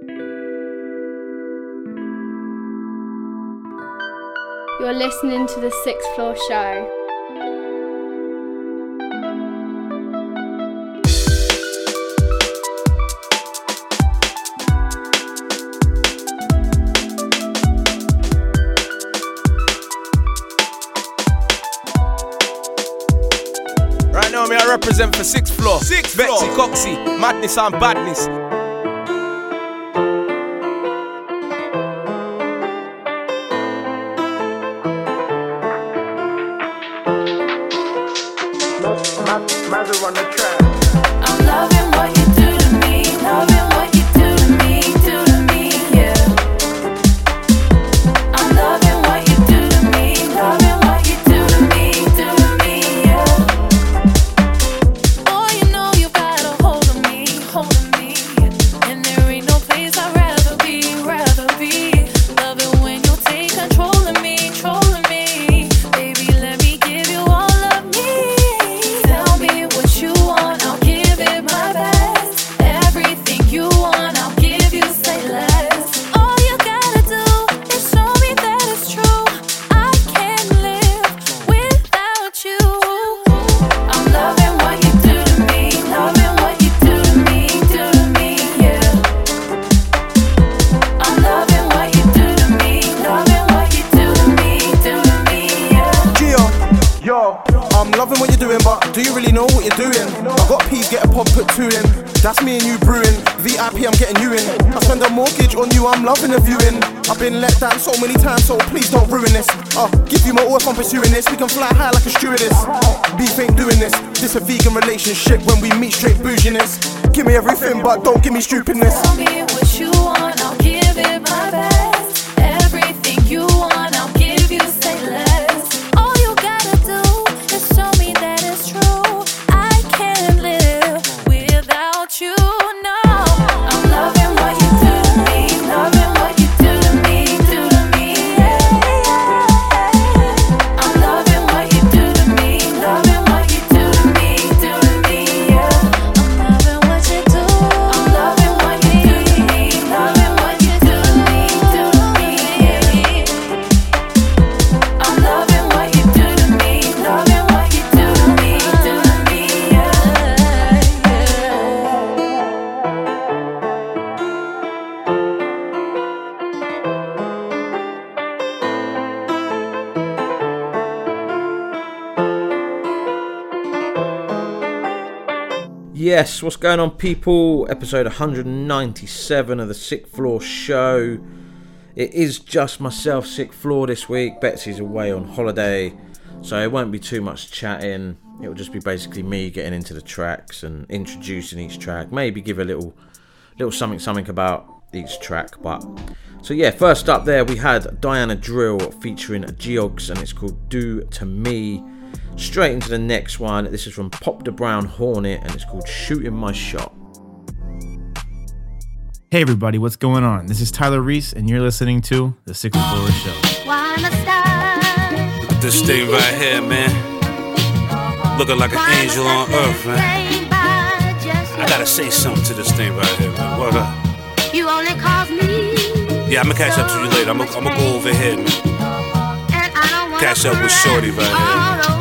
You're listening to the Sixth Floor Show. Right now, me I represent for sixth floor. Sixth Betsy floor. Coxie, madness and badness. People? Episode 197 of the Sixth Floor Show. It is just myself, Sick Floor, this week. Betsy's away on holiday, so it won't be too much chatting. It'll just be basically me getting into the tracks and introducing each track. Maybe give a little, little something, something about each track. But so yeah, first up there we had Diana Drill featuring Giohgs, and it's called "Do to Me." Straight into the next one. This is from Pop Da Brown Hornet and it's called Shooting My Shot. Hey everybody, what's going on? This is Tyler Reese, and you're listening to the Sixth Floor Show. This thing right here, man. Looking like an angel on earth, man. I gotta say something to this thing right here, man. What up? You only cause me. Yeah, I'm gonna catch up to you later. I'm gonna, I'm gonna go over here, man. And I don't wanna Catch up with Shorty right here.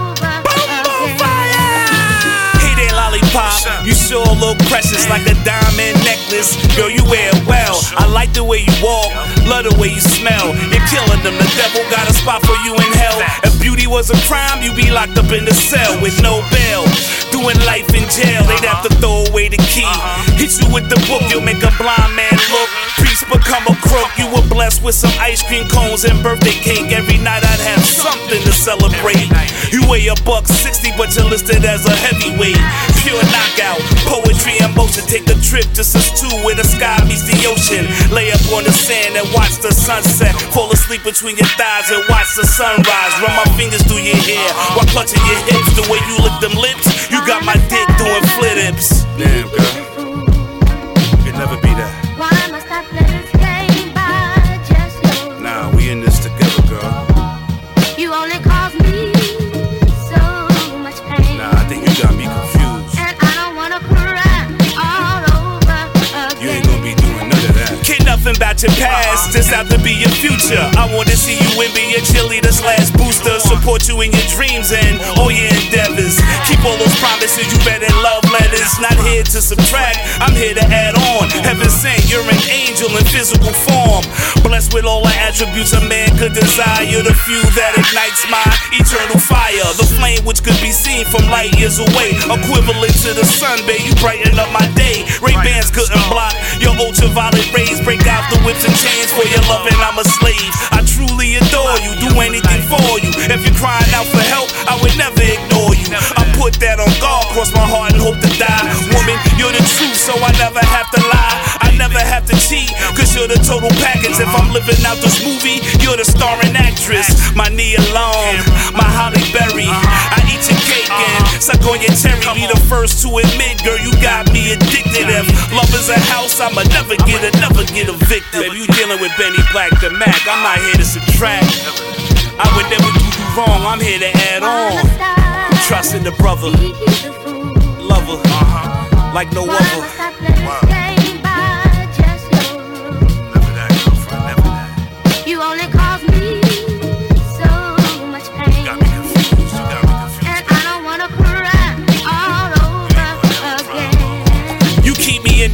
Lollipop. You sure look precious like a diamond necklace. Girl, you wear it well. I like the way you walk, love the way you smell. You're killing them. The devil got a spot for you in hell. If beauty was a crime, you'd be locked up in the cell with no bail. Doing life in jail, they'd have to throw away the key. Hit you with the book, you'll make a blind man look. Priest become a crook. You were blessed with some ice cream cones and birthday cake. Every night I'd have something to celebrate. You weigh a buck 60, but you're listed as a heavyweight. Pure knockout, poetry in motion. Take a trip to Sus 2 where the sky meets the ocean. Lay up on the sand and watch the sunset. Fall asleep between your thighs and watch the sunrise. Run my fingers through your hair while clutching your hips. The way you lick them lips, you got my dick doing flip-ups. Damn, girl. About your past, just out to be your future. I wanna see you win, be a cheerleader slash booster. Support you in your dreams and all your endeavors. Keep all those promises you read in love letters. Not here to subtract, I'm here to add on. Heaven sent, you're an angel in physical form. Blessed with all the attributes a man could desire. The fuel that ignites my eternal fire. The flame which could be seen from light years away. Equivalent to the sun, babe. You brighten up my day. Ray Bans couldn't block your ultraviolet rays. Break out the whips and chains for your love, and I'm a slave. I truly adore you. Do anything for you. If you're crying out for help, I would never ignore you. I put that on guard, cross my heart and hope to die. Woman, you're the truth, so I never have to lie. I never have to cheat, cause you're the total package. If I'm living out this movie, you're the starring actress. My knee alone, my Holly Berry. I eat your cake and suck on your cherry. Be the first to admit, girl, you got me addicted. If love is a house, I'ma never get it, never get evicted. Baby, you dealing with Benny Black, the Mac. I'm not here to subtract. I would never do you wrong, I'm here to add on. Trust in the brother, lover, like no other.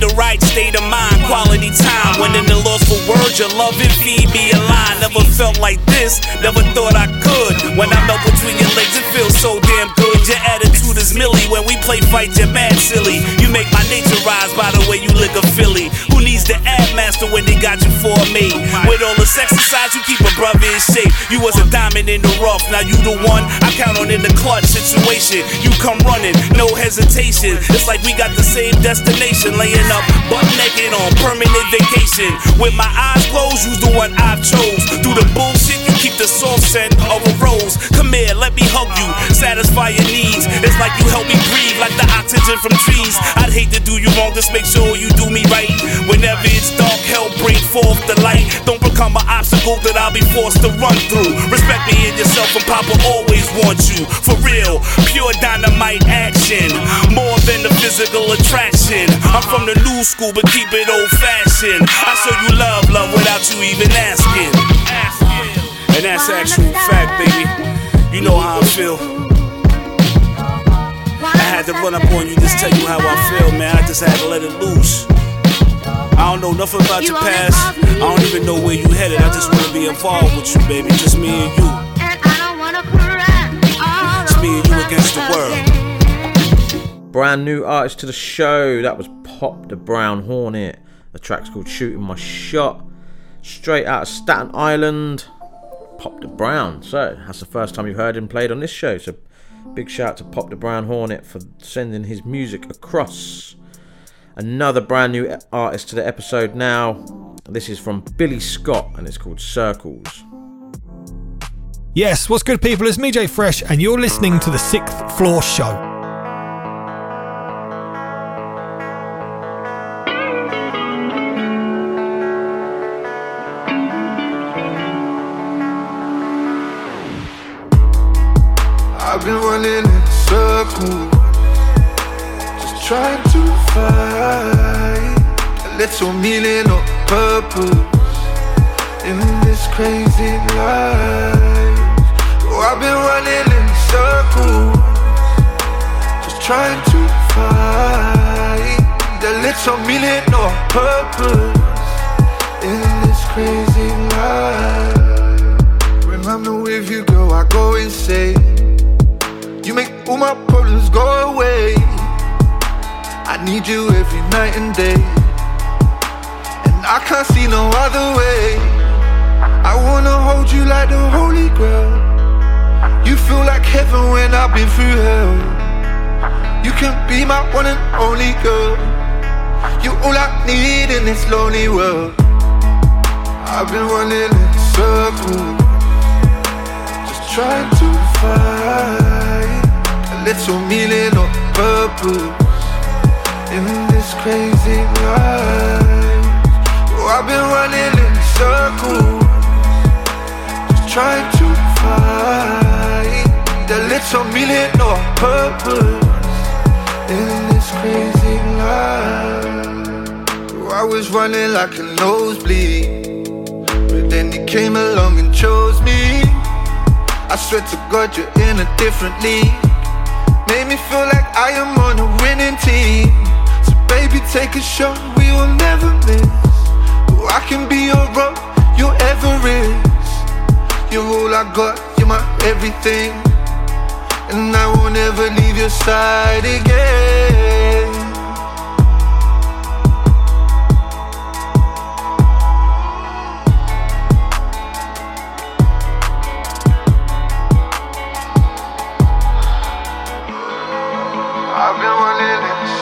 The right state of mind, quality time. When in the lost for words, your love and feed me a line. Never felt like this, never thought I could. When I melt between your legs, it feels so damn good. Your attitude is milly. When we play fight, you're mad silly. You make my nature rise by the way you lick a Philly. Who needs the ad master when they got you for me? With all the exercise, you keep a brother in shape. You was a diamond in the rough, now you the one I count on in the clutch situation. You come running, no hesitation. It's like we got the same destination, laying up butt naked on permanent vacation. With my eyes closed, you's the one I chose. Through the bullshit, you keep the soft scent of a rose. Come here, let me hug you, satisfy your needs. It's like you help me breathe, like the oxygen from trees. I'd hate to do you wrong, just make sure you do me right. Whenever it's dark, help bring forth the light. Don't become an obstacle that I'll be forced to run through. Respect me and yourself, and Papa always wants you. For real, pure dynamite action. More than the physical attraction. I'm from the new school, but keep it old fashioned. I show you love, love without you even asking. And that's actual fact, baby. You know how I feel. I had to run up on you, just tell you how I feel, man. I just had to let it loose. I don't know nothing about your past. I don't even know where you headed. I just wanna be involved with you, baby. Just me and you. And I don't wanna cry all me and you against the world. Brand new artist to the show. That was Pop Da Brown Hornet. The track's called Shooting My Shot. Straight out of Staten Island. Pop Da Brown. So, that's the first time you've heard him played on this show. So, big shout to Pop Da Brown Hornet for sending his music across. Another brand new artist to the episode now. This is from Billy Scott and it's called Circles. Yes, what's good, people? It's me, Jay Fresh, and you're listening to the Sixth Floor Show. I've been running in circles, just trying to find a little meaning or purpose in this crazy life. Oh, I've been running in circles, just trying to find a little meaning or purpose in this crazy life. When I'm with you, girl, I go insane. You make all my problems go away. I need you every night and day. And I can't see no other way. I wanna hold you like the Holy Grail. You feel like heaven when I've been through hell. You can be my one and only girl. You all I need in this lonely world. I've been running in circles, just trying to find little meaning or purpose in this crazy life. Oh, I've been running in circles, just trying to find a little meaning or purpose in this crazy life. Oh, I was running like a nosebleed. But then you came along and chose me. I swear to God, you're in a different league. Made me feel like I am on a winning team. So, baby, take a shot, we will never miss. Oh, I can be your rock, your Everest. You're all I got, you're my everything. And I won't ever leave your side again.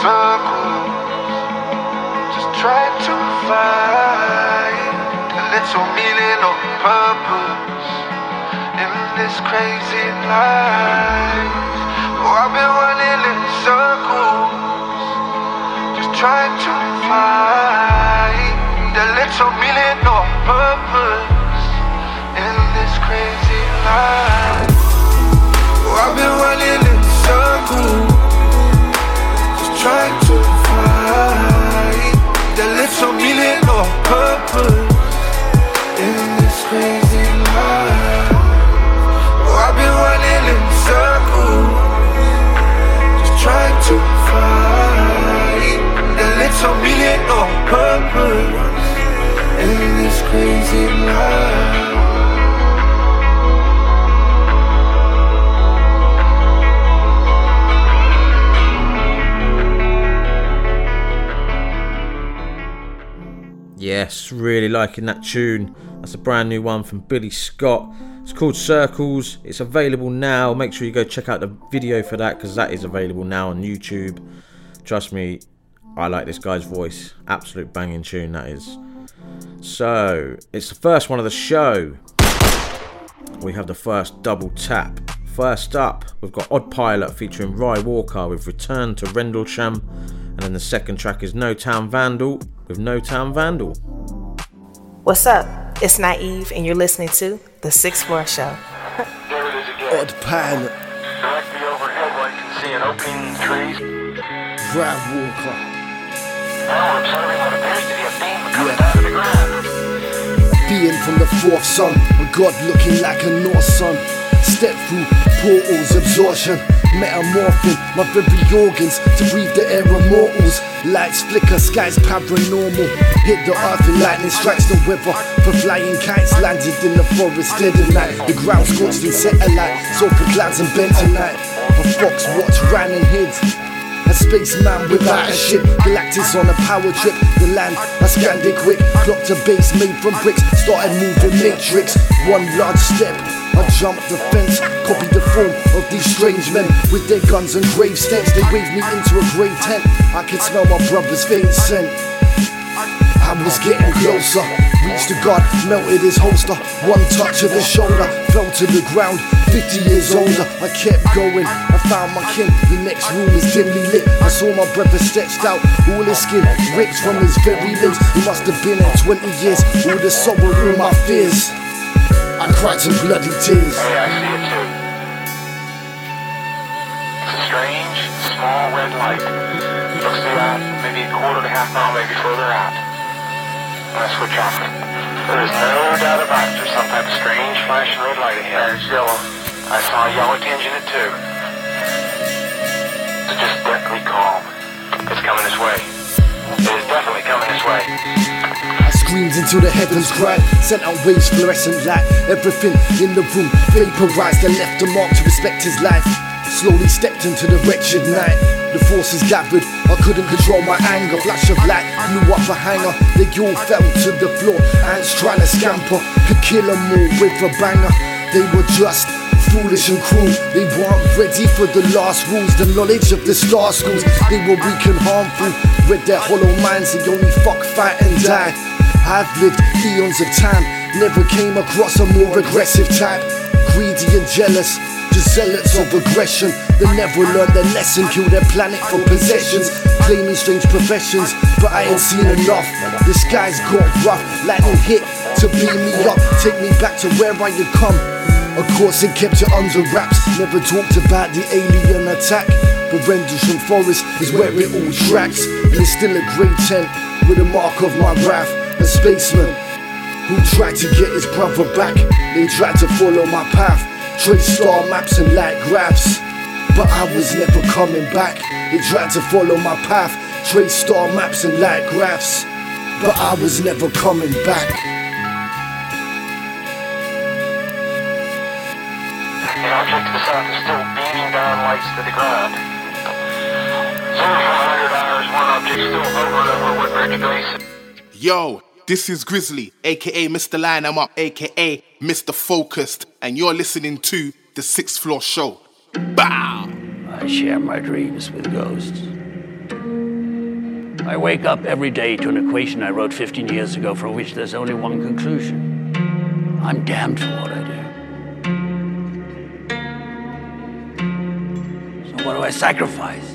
Circles, just trying to find a little meaning or purpose in this crazy life. Oh, I've been running in circles, just trying to find a little meaning or purpose in this crazy life. Oh, I've been running trying to find a little meaning or purpose in this crazy life. Oh, I've been running in circles, just trying to find a little meaning or purpose in this crazy life. Really liking that tune. That's a brand new one from Billy Scott. It's called Circles. It's available now. Make sure you go check out the video for that because that is available now on YouTube. Trust me, I like this guy's voice. Absolute banging tune, that is. So, it's the first one of the show. We have the first double tap. First up, we've got Odd Pilot featuring Ry Walker with Return to Rendlesham. And then the second track is No Town Vandal with No Town Vandal. What's up? It's Naive, and you're listening to The Sixth Floor Show. There it is again. Odd pilot. Directly overhead, one can see an opening trees. Brad Walker. Now we're observing what appears to be a beam coming out of the ground. Being from the fourth sun, a god looking like a North sun. Step through portals, absorption, metamorphing my very organs to breathe the air of mortals. Lights flicker, skies paranormal. Hit the earth and lightning strikes the weather. For flying kites landed in the forest at night. The ground scorched in satellite, soul for clouds and bent tonight. A fox watch ran and hid. A spaceman without a ship, Galactus on a power trip. The land, I scanned it quick. Clocked a base made from bricks. Started moving matrix. One large step. I jumped the fence, copied the form of these strange men with their guns and grave steps. They waved me into a grey tent. I could smell my brother's faint scent. I was getting closer. Reached the guard, melted his holster. One touch of his shoulder, fell to the ground. 50 years older, I kept going. I found my kin. The next room is dimly lit. I saw my brother stretched out, all his skin ripped from his very limbs. He must have been there 20 years. All the sorrow, all my fears. I cried some bloody tears. Hey, I see it too. It's a strange, small red light. It Looks to be about maybe a quarter to half mile, maybe further out. I'm gonna switch off. There is no doubt about it. There's some type of strange flashing red light ahead. It's yellow. I saw a yellow tinge in it too. So just deathly calm. It's coming this way. It is definitely coming this way. I screamed into the heavens, cried, sent out waves, fluorescent light. Everything in the room vaporized and left a mark to respect his life. Slowly stepped into the wretched night. The forces gathered, I couldn't control my anger. Flash of light blew up a hanger. They all fell to the floor. Ants trying to scamper, could kill 'em all with a banger. They were just foolish and cruel. They weren't ready for the last rules, the knowledge of the star schools. They were weak and harmful. With their hollow minds, they only fuck, fight, and die. I've lived eons of time, never came across a more aggressive type. Greedy and jealous, just zealots of aggression. They never learned their lesson, kill their planet for possessions. Claiming strange professions, but I ain't seen enough. The skies got rough, lightning hit to beam me up, take me back to where I had come. Of course, it kept it under wraps, never talked about the alien attack. But Rendlesham Forest is where it all tracks, and it's still a great tent. with a mark of my wrath. A spaceman who tried to get his brother back. They tried to follow my path, trace star maps and light graphs. But I was never coming back. They tried to follow my path, trace star maps and light graphs. But I was never coming back. The object to the south is still beaming down lights to the ground. Zero four hundred hours, one object still hovering over Woodbridge Basin. Yo, this is Grizzly, aka Mr. Line I'm Up, aka Mr. Focused, and you're listening to the Sixth Floor Show. Bow! I share my dreams with ghosts. I wake up every day to an equation I wrote 15 years ago from which there's only one conclusion. I'm damned for what I do. So what do I sacrifice?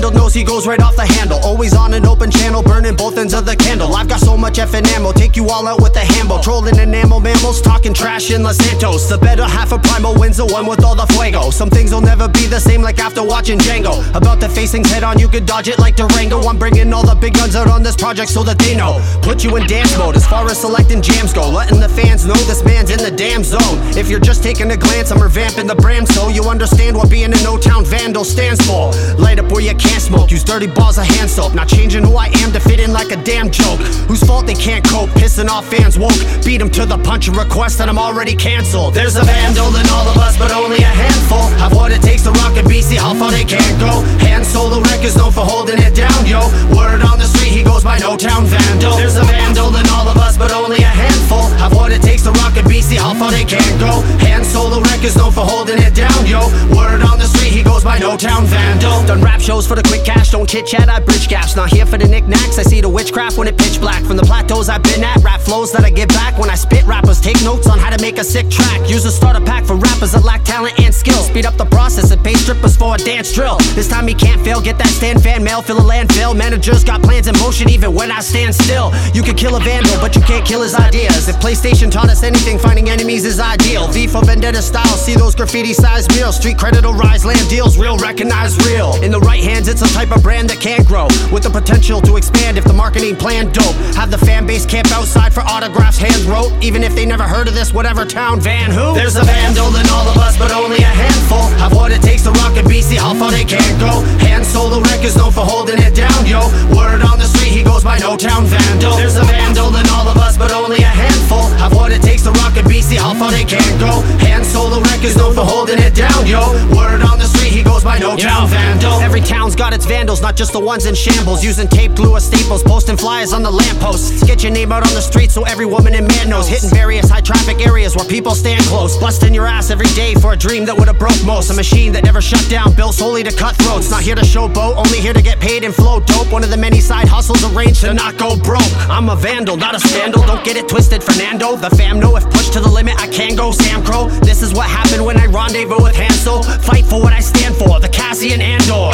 Know knows he goes right off the handle. Always on an open channel, burning both ends of the candle. I've got so much effing ammo, take you all out with a hambo. Trolling enamel mammals, talking trash in Los Santos. The better half of Primal wins the one with all the fuego. Some things will never be the same, like after watching Django. About to face things head on, you could dodge it like Durango. I'm bringing all the big guns out on this project so that they know. Put you in dance mode as far as selecting jams go. Letting the fans know this man's in the damn zone. If you're just taking a glance, I'm revamping the brand so you understand what being an O-Town vandal stands for. Light up where you can't smoke, use dirty balls of hand soap. Not changing who I am to fit in like a damn joke. Whose fault they can't cope, pissing off fans woke. Beat them to the punch and request that I'm already cancelled. There's a vandal in all of us, but only a handful. Have what it takes to rock a see how far they can go. Hand solo records known for holding it down, yo. Word on the street, he goes by No Town Vandal. There's a vandal in all of us, but only a handful. Have what it takes to rock a see how far they can go. Hand solo records known for holding it down, yo. Word on the street, he goes by No Town Vandal. Done rap shows for the quick cash, don't chit chat, I bridge gaps. Not here for the knickknacks, I see the witchcraft when it pitch black. From the plateaus I've been at, rap flows that I give back. When I spit, rappers take notes on how to make a sick track. Use a starter pack for rappers that lack talent and skill. Speed up the process and pay strippers for a dance drill. This time he can't fail, get that stand fan mail, fill a landfill. Managers got plans in motion even when I stand still. You can kill a vandal, but you can't kill his ideas. If PlayStation taught us anything, finding enemies is ideal. V for Vendetta style, see those graffiti sized murals. Street credit will rise, land deals, real, recognize real. In the right hands, it's a type of brand that can grow. With the potential to expand if the marketing plan dope. Have the fan base camp outside for autographs, hands wrote. Even if they never heard of this, whatever town, van, who? There's a vandal in all of us, but only a handful. Have what it takes to rock a see how far they can go. Hand solo records known for holding it down, yo. Word on the street, he goes by No Town Vandal. There's a vandal in all of us, but only a handful. Have what it takes to rock a see how far they can go. Hand solo records known for holding it down, yo. Word on the street, he goes by No Town Vandal. Every town's got its vandals, not just the ones in shambles. Using tape, glue, or staples, posting flyers on the lampposts. Get your name out on the street so every woman and man knows. Hitting various high traffic areas where people stand close. Busting your ass every day for a dream that would've broke most. A machine that never shut down, built solely to cut throats. Not here to showboat, only here to get paid and flow dope. One of the many side hustles arranged to not go broke. I'm a vandal, not a scandal. Don't get it twisted, Fernando. The fam know if pushed to the limit, I can go Sam Crow. This is what happened when I rendezvous with Hansel. Fight for what I stand for, the Cassian Andor.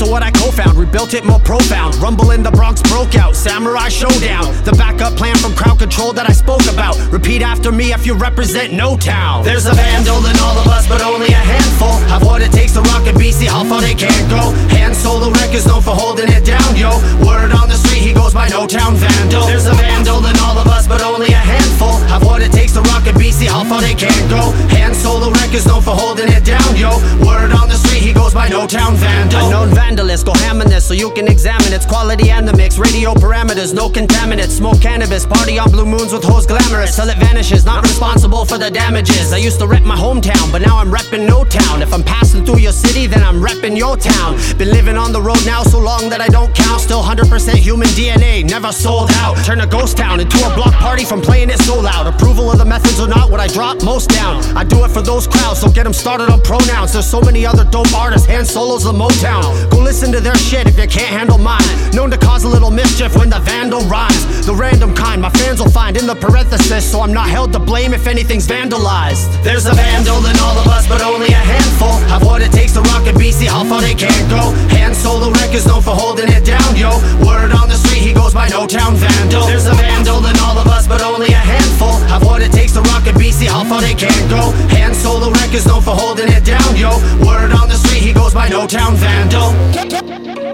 Dismantle what I co-found, rebuilt it more profound. Rumble in the Bronx broke out, Samurai Showdown. The backup plan from crowd control that I spoke about. Repeat after me if you represent No Town. There's a vandal in all of us, but only a handful. Have what it takes to rock a see how far they can go. Hand solo records known for holding it down, yo. Word on the street, he goes by No Town Vandal. There's a vandal in all of us, but only a handful. Have what it takes to rock a see how far they can go. Hand solo records known for holding it down, yo. Word on the goes by No Town Vandal. Unknown vandalist, go ham on this so you can examine its quality and the mix. Radio parameters, no contaminants. Smoke cannabis, party on blue moons with hoes glamorous. Till it vanishes, not responsible for the damages. I used to rep my hometown, but now I'm repping No Town. If I'm passing through your city, then I'm repping your town. Been living on the road now so long that I don't count. Still 100% human DNA, never sold out. Turn a ghost town into a block party from playing it so loud. Approval of the methods or not, what I drop most down. I do it for those crowds, don't get them started on pronouns. There's so many other dope artists, hand solos of Motown. Go listen to their shit if you can't handle mine. Known to cause a little mischief when the vandal rhymes. The random kind, my fans will find in the parenthesis, so I'm not held to blame if anything's vandalized. There's a vandal in all of us, but only a handful. Have what it takes to rock a see how far they can't go. Hand solo records known for holding it down, yo. Word on the street, goes by No Town Vandal. There's a vandal in all of us, but only a handful. Have what it takes to rock a see how far they can go. Hand solo records known for holding it down, yo. Word on the street, he goes by No Town Vandal.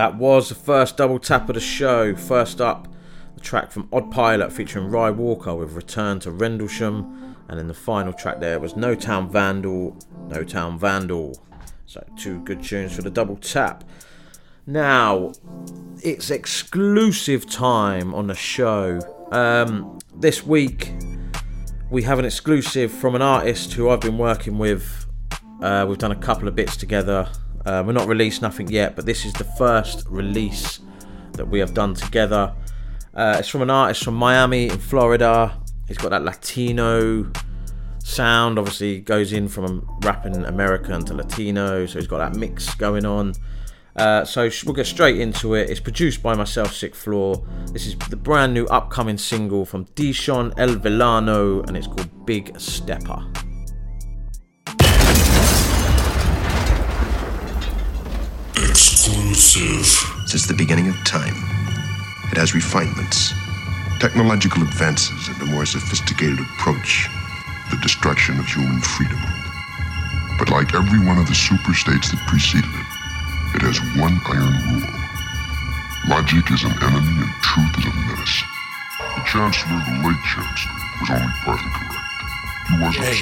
That was the first double tap of the show. First up, the track from Odd Pilot featuring Ry Walker with Return to Rendlesham. And then the final track there was No Town Vandal, No Town Vandal. So, two good tunes for the double tap. Now, it's exclusive time on the show. Um, this week, we have an exclusive from an artist who I've been working with. Uh, we've done a couple of bits together. Uh, we're not released nothing yet, but this is the first release that we have done together. Uh, it's from an artist from Miami in Florida. He's got that Latino sound. Obviously, goes in from rapping American to Latino, so he's got that mix going on. Uh, so we'll get straight into it. It's produced by myself, Sick Floor. This is the brand new upcoming single from Dishon El Villano, and it's called Big Steppa. Exclusive. Since the beginning of time, it has refinements, technological advances, and a more sophisticated approach the destruction of human freedom. But like every one of the super states that preceded it, it has one iron rule. Logic is an enemy and truth is a menace. The Chancellor, the late Chancellor, was only partly correct. Hey,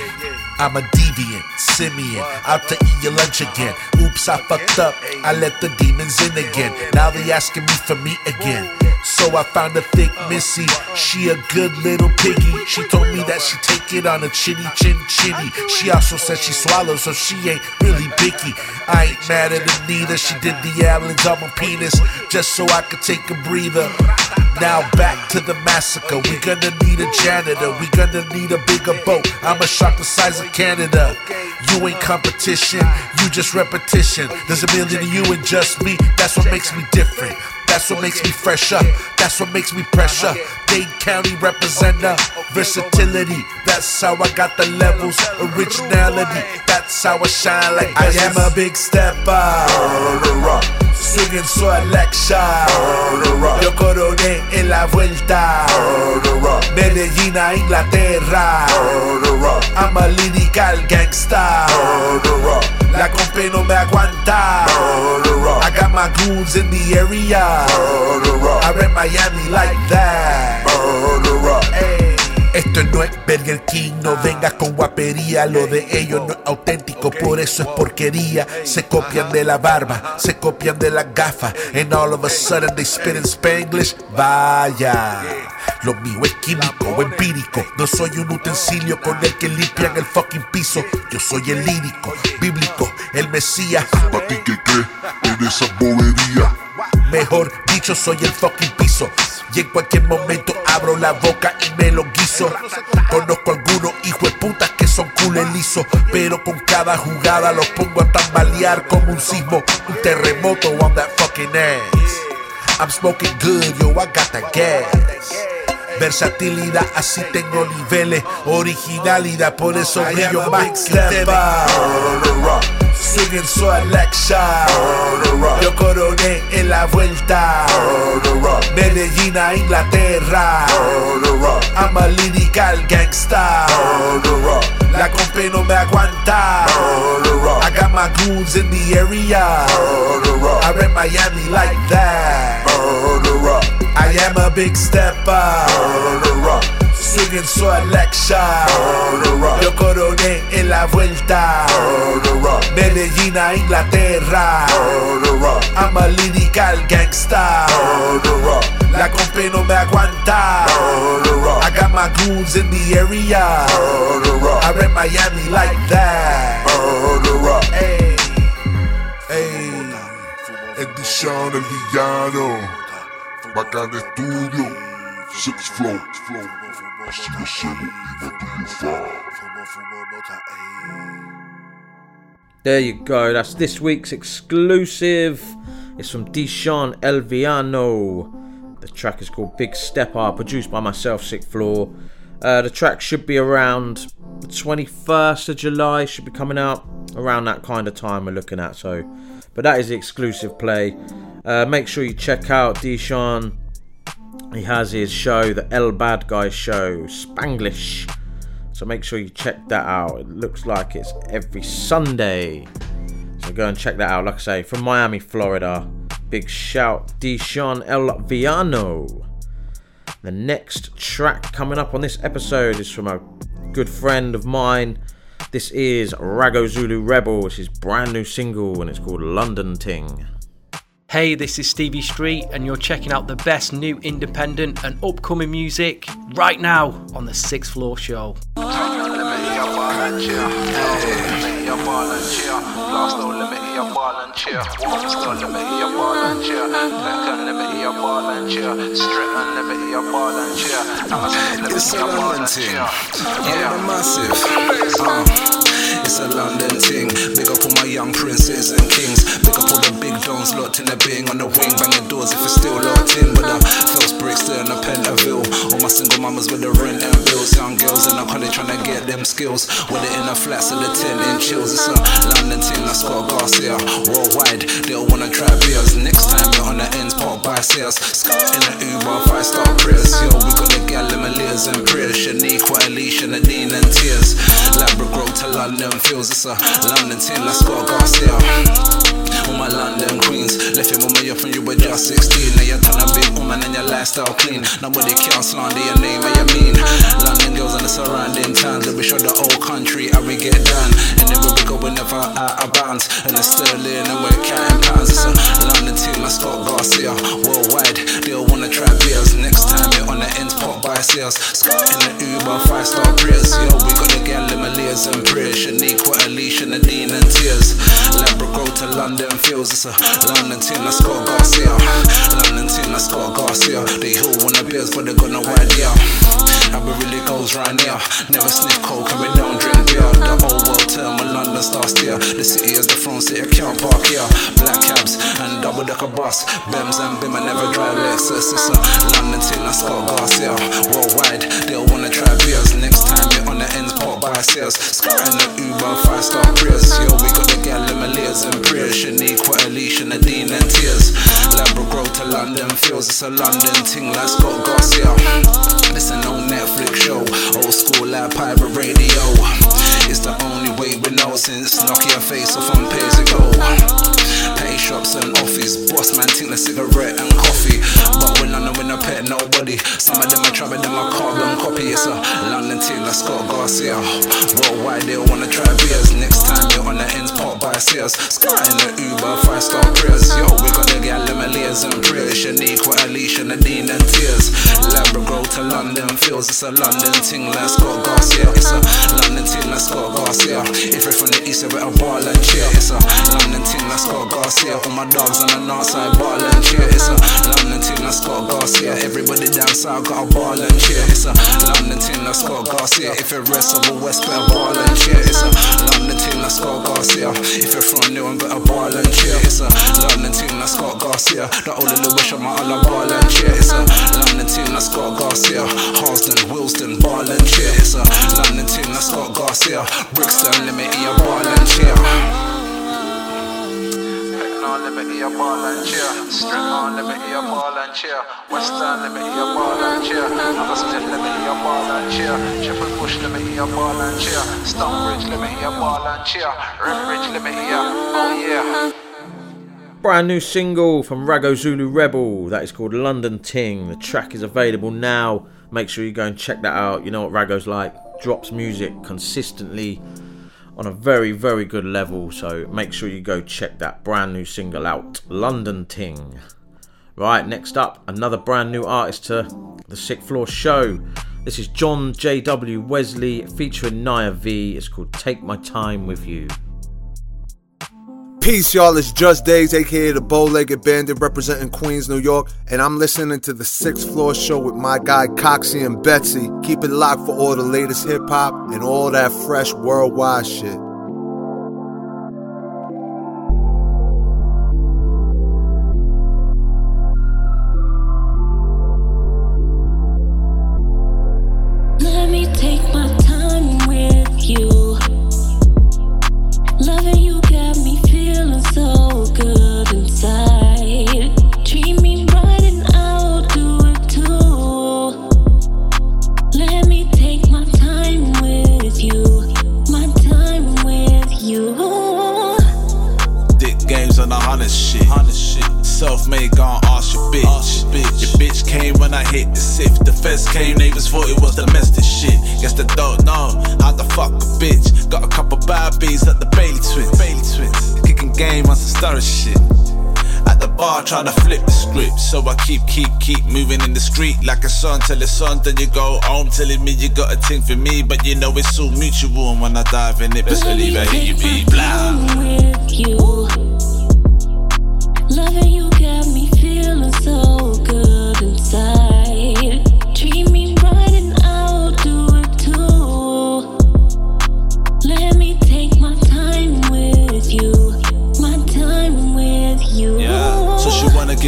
I'm a deviant, simian, out to eat your lunch again. Oops, I fucked up. I let the demons in again. Now they asking me for meat again. So I found a thick missy. She a good little piggy. She told me that she take it on a chinny chin chinny. She also said she swallows, so she ain't really picky. I ain't mad at her neither. She did the islands on my penis just so I could take a breather. Now back to the massacre. We gonna need a janitor. We gonna need a bigger boat. I'm a shark the size of Canada. You ain't competition, you just repetition. There's a million of you and just me. That's what makes me different. That's what makes me fresher. That's what makes me pressure. Dade County representer, versatility. That's how I got the levels. Originality. That's how I shine like I am a big stepper. Swinging selection. Yo coroné en la vuelta. Medellín a Inglaterra. I'm a lyrical gangsta. La compa no me aguanta. I got my goons in the area. I rep Miami like that. Esto no es Burger King, no vengas con guapería. Lo de ellos no es auténtico, por eso es porquería. Se copian de la barba, se copian de las gafas. And all of a sudden they spit in Spanglish. Vaya. Lo mío es químico o empírico. No soy un utensilio con el que limpian el fucking piso. Yo soy el lírico, bíblico, el mesías. ¿Para ti qué crees en esa bobería? Mejor dicho, soy el fucking piso. Y en cualquier momento abro la boca y me lo guiso. Conozco algunos hijos de putas que son culo liso. Pero con cada jugada los pongo a tambalear como un sismo. Un terremoto on that fucking ass. I'm smoking good, yo, I got that gas. Versatilidad, así tengo niveles. Originalidad, por eso brillo más que Swinging selection. Yo coroné en la vuelta. Medellín a Inglaterra. I'm a lyrical gangsta. La compa no me aguanta. I got my goons in the area. I rep Miami like that. I am a big stepper. Swinging selection. Yo coroné en la vuelta. Medellín a Inglaterra. I'm a lyrical gangsta. La compa no me aguanta. I got my goons in the area. I rep Miami like that. Hey, hey. Edition El Villano. Estudio. Six Flow. There you go. That's this week's exclusive. It's from Deshaun Elviano. The track is called Big Steppa, produced by myself, Sick Floor. Uh, the track should be around the 21st of July. Should be coming out around that kind of time we're looking at. So, but that is the exclusive play. Uh, make sure you check out Deshaun. He has his show, the El Bad Guy Show, Spanglish. So make sure you check that out. It looks like it's every Sunday. So go and check that out. Like I say, from Miami, Florida. Big shout, Deshaun El Viano. The next track coming up on this episode is from a good friend of mine. This is Raggo Zulu Rebel. It's his brand new single and it's called London Ting. Hey, this is Stevie Street, and you're checking out the best new independent and upcoming music right now on the Sixth Floor Show. It's a London thing, yeah, massive. It's a London thing. Big up all my young princes and kings. Big up all the big dons locked in the bing on the wing, banging doors if it's still locked in. But first Brixton and a Pentonville. All my single mamas with the rent and bills. Young girls in the college trying to get them skills. With it in the flats and the 10 inch chills. It's a London thing, that's Scott Garcia. Worldwide, they all wanna try beers. Next time we're on the ends, pop by sales. In the Uber, five star prayers. Yo, we in my leers and prayers. Shanique, Alicia, Nadine and tears. Labrador to London feels. It's a London thing, that's Scott Garcia. All my London queens. Left your mama up when you were just 16 Now you're turn a big woman and your lifestyle clean. Nobody can slander your name or your mean. London girls and the surrounding towns Let me show the whole country how we get done. And then we go whenever out of bounds. And it's sterling and we're counting pounds. It's a London team like Scott Garcia Worldwide, they all wanna try beers. Next time you're on the ends pop by sales Scott in the Uber, five star prayers Yo, we got the gal in my layers and prayers. Shanique, Alicia, Nadine and tears. Labrador to London feels it's a London team like Scott Garcia. London team like Scott Garcia. They who wanna beers but they got no idea How it really goes right now Never sniff coke and we don't drink beer. The whole world term when London starts there The city is the front city can't park here. Black cabs and double decker bus. Bems and Bim I never drive Lexus It's a London team like Scott Garcia. Worldwide they all wanna try beers. Next time they on the ends pop by sales Scott in the Uber five star prayers Yo we got the gal in my layers and prayers. Shanique, Alicia, Nadine and tears. Labrador to London feels It's a London ting. Like Scott Garcia. Ain't no Netflix show Old school like pirate radio. It's the only way we know since Nokia face off on pays ago shops and office. Boss man think the cigarette and coffee. But when I know when I pet nobody Some of them are trying them a carbon copy It's a London ting like Scott Garcia. Worldwide they wanna try beers Next time you're on the ends pop by sales Sky in the Uber five star prayers Yo we got the gal in my layers and prayers Shanique, Alicia, Nadine and tears. Labrador to London feels It's a London ting like Scott Garcia. It's a London ting like Scott Garcia. If you're from the east you better ball and cheer. It's a London ting like Scott Garcia All my dogs on the north side ball and cheer It's a London ting like Scott Garcia. Everybody down south got a ball and cheer It's a London ting like Scott Garcia. If you're rest of the west better ball and cheer It's a London ting like Scott Garcia. If you're from New and better ball and cheer It's a London ting like Scott Garcia. The only little wish of my a ball and cheer It's a London ting like Scott Garcia. Halston, Wilston, ball and cheer It's a London ting like Scott Garcia. Brixton, me hear ball and cheer on, let me hear ball and cheer. String on, let me hear ball and cheer. Western, let me hear ball and cheer. Let me hear ball and cheer. Triple let me hear ball and cheer. Let me hear ball and cheer. Let me hear. Oh yeah. Brand new single from Raggo Zulu Rebel that is called London Ting. The track is available now. Make sure you go and check that out. You know what Raggo's like. Drops music consistently on a very, very good level. So make sure you go check that brand new single out, London Ting. Right, next up, another brand new artist to the Sixth Floor Show. This is John J.W. Wesley featuring Nya V. It's called Take My Time With You. Peace, y'all. It's Just Days, aka the Bow Legged Bandit, representing Queens, New York, and I'm listening to the Sixth Floor Show with my guy Coxie and Betsy. Keep it locked for all the latest hip hop and all that fresh worldwide shit. Self made, gon' ask your bitch. Your bitch came when I hit the sift. The feds came, neighbors thought it was domestic shit. Guess they don't know how the fuck a bitch. Got a couple bad bees at the Bailey twins. Bailey twins. Kicking game on some star shit. At the bar trying to flip the script. So I keep, keep, keep moving in the street like a son till it's on. Then you go home telling me you got a thing for me. But you know it's all mutual. And when I dive in it, best believe I hear you be blind. with you. Loving you got me feeling so good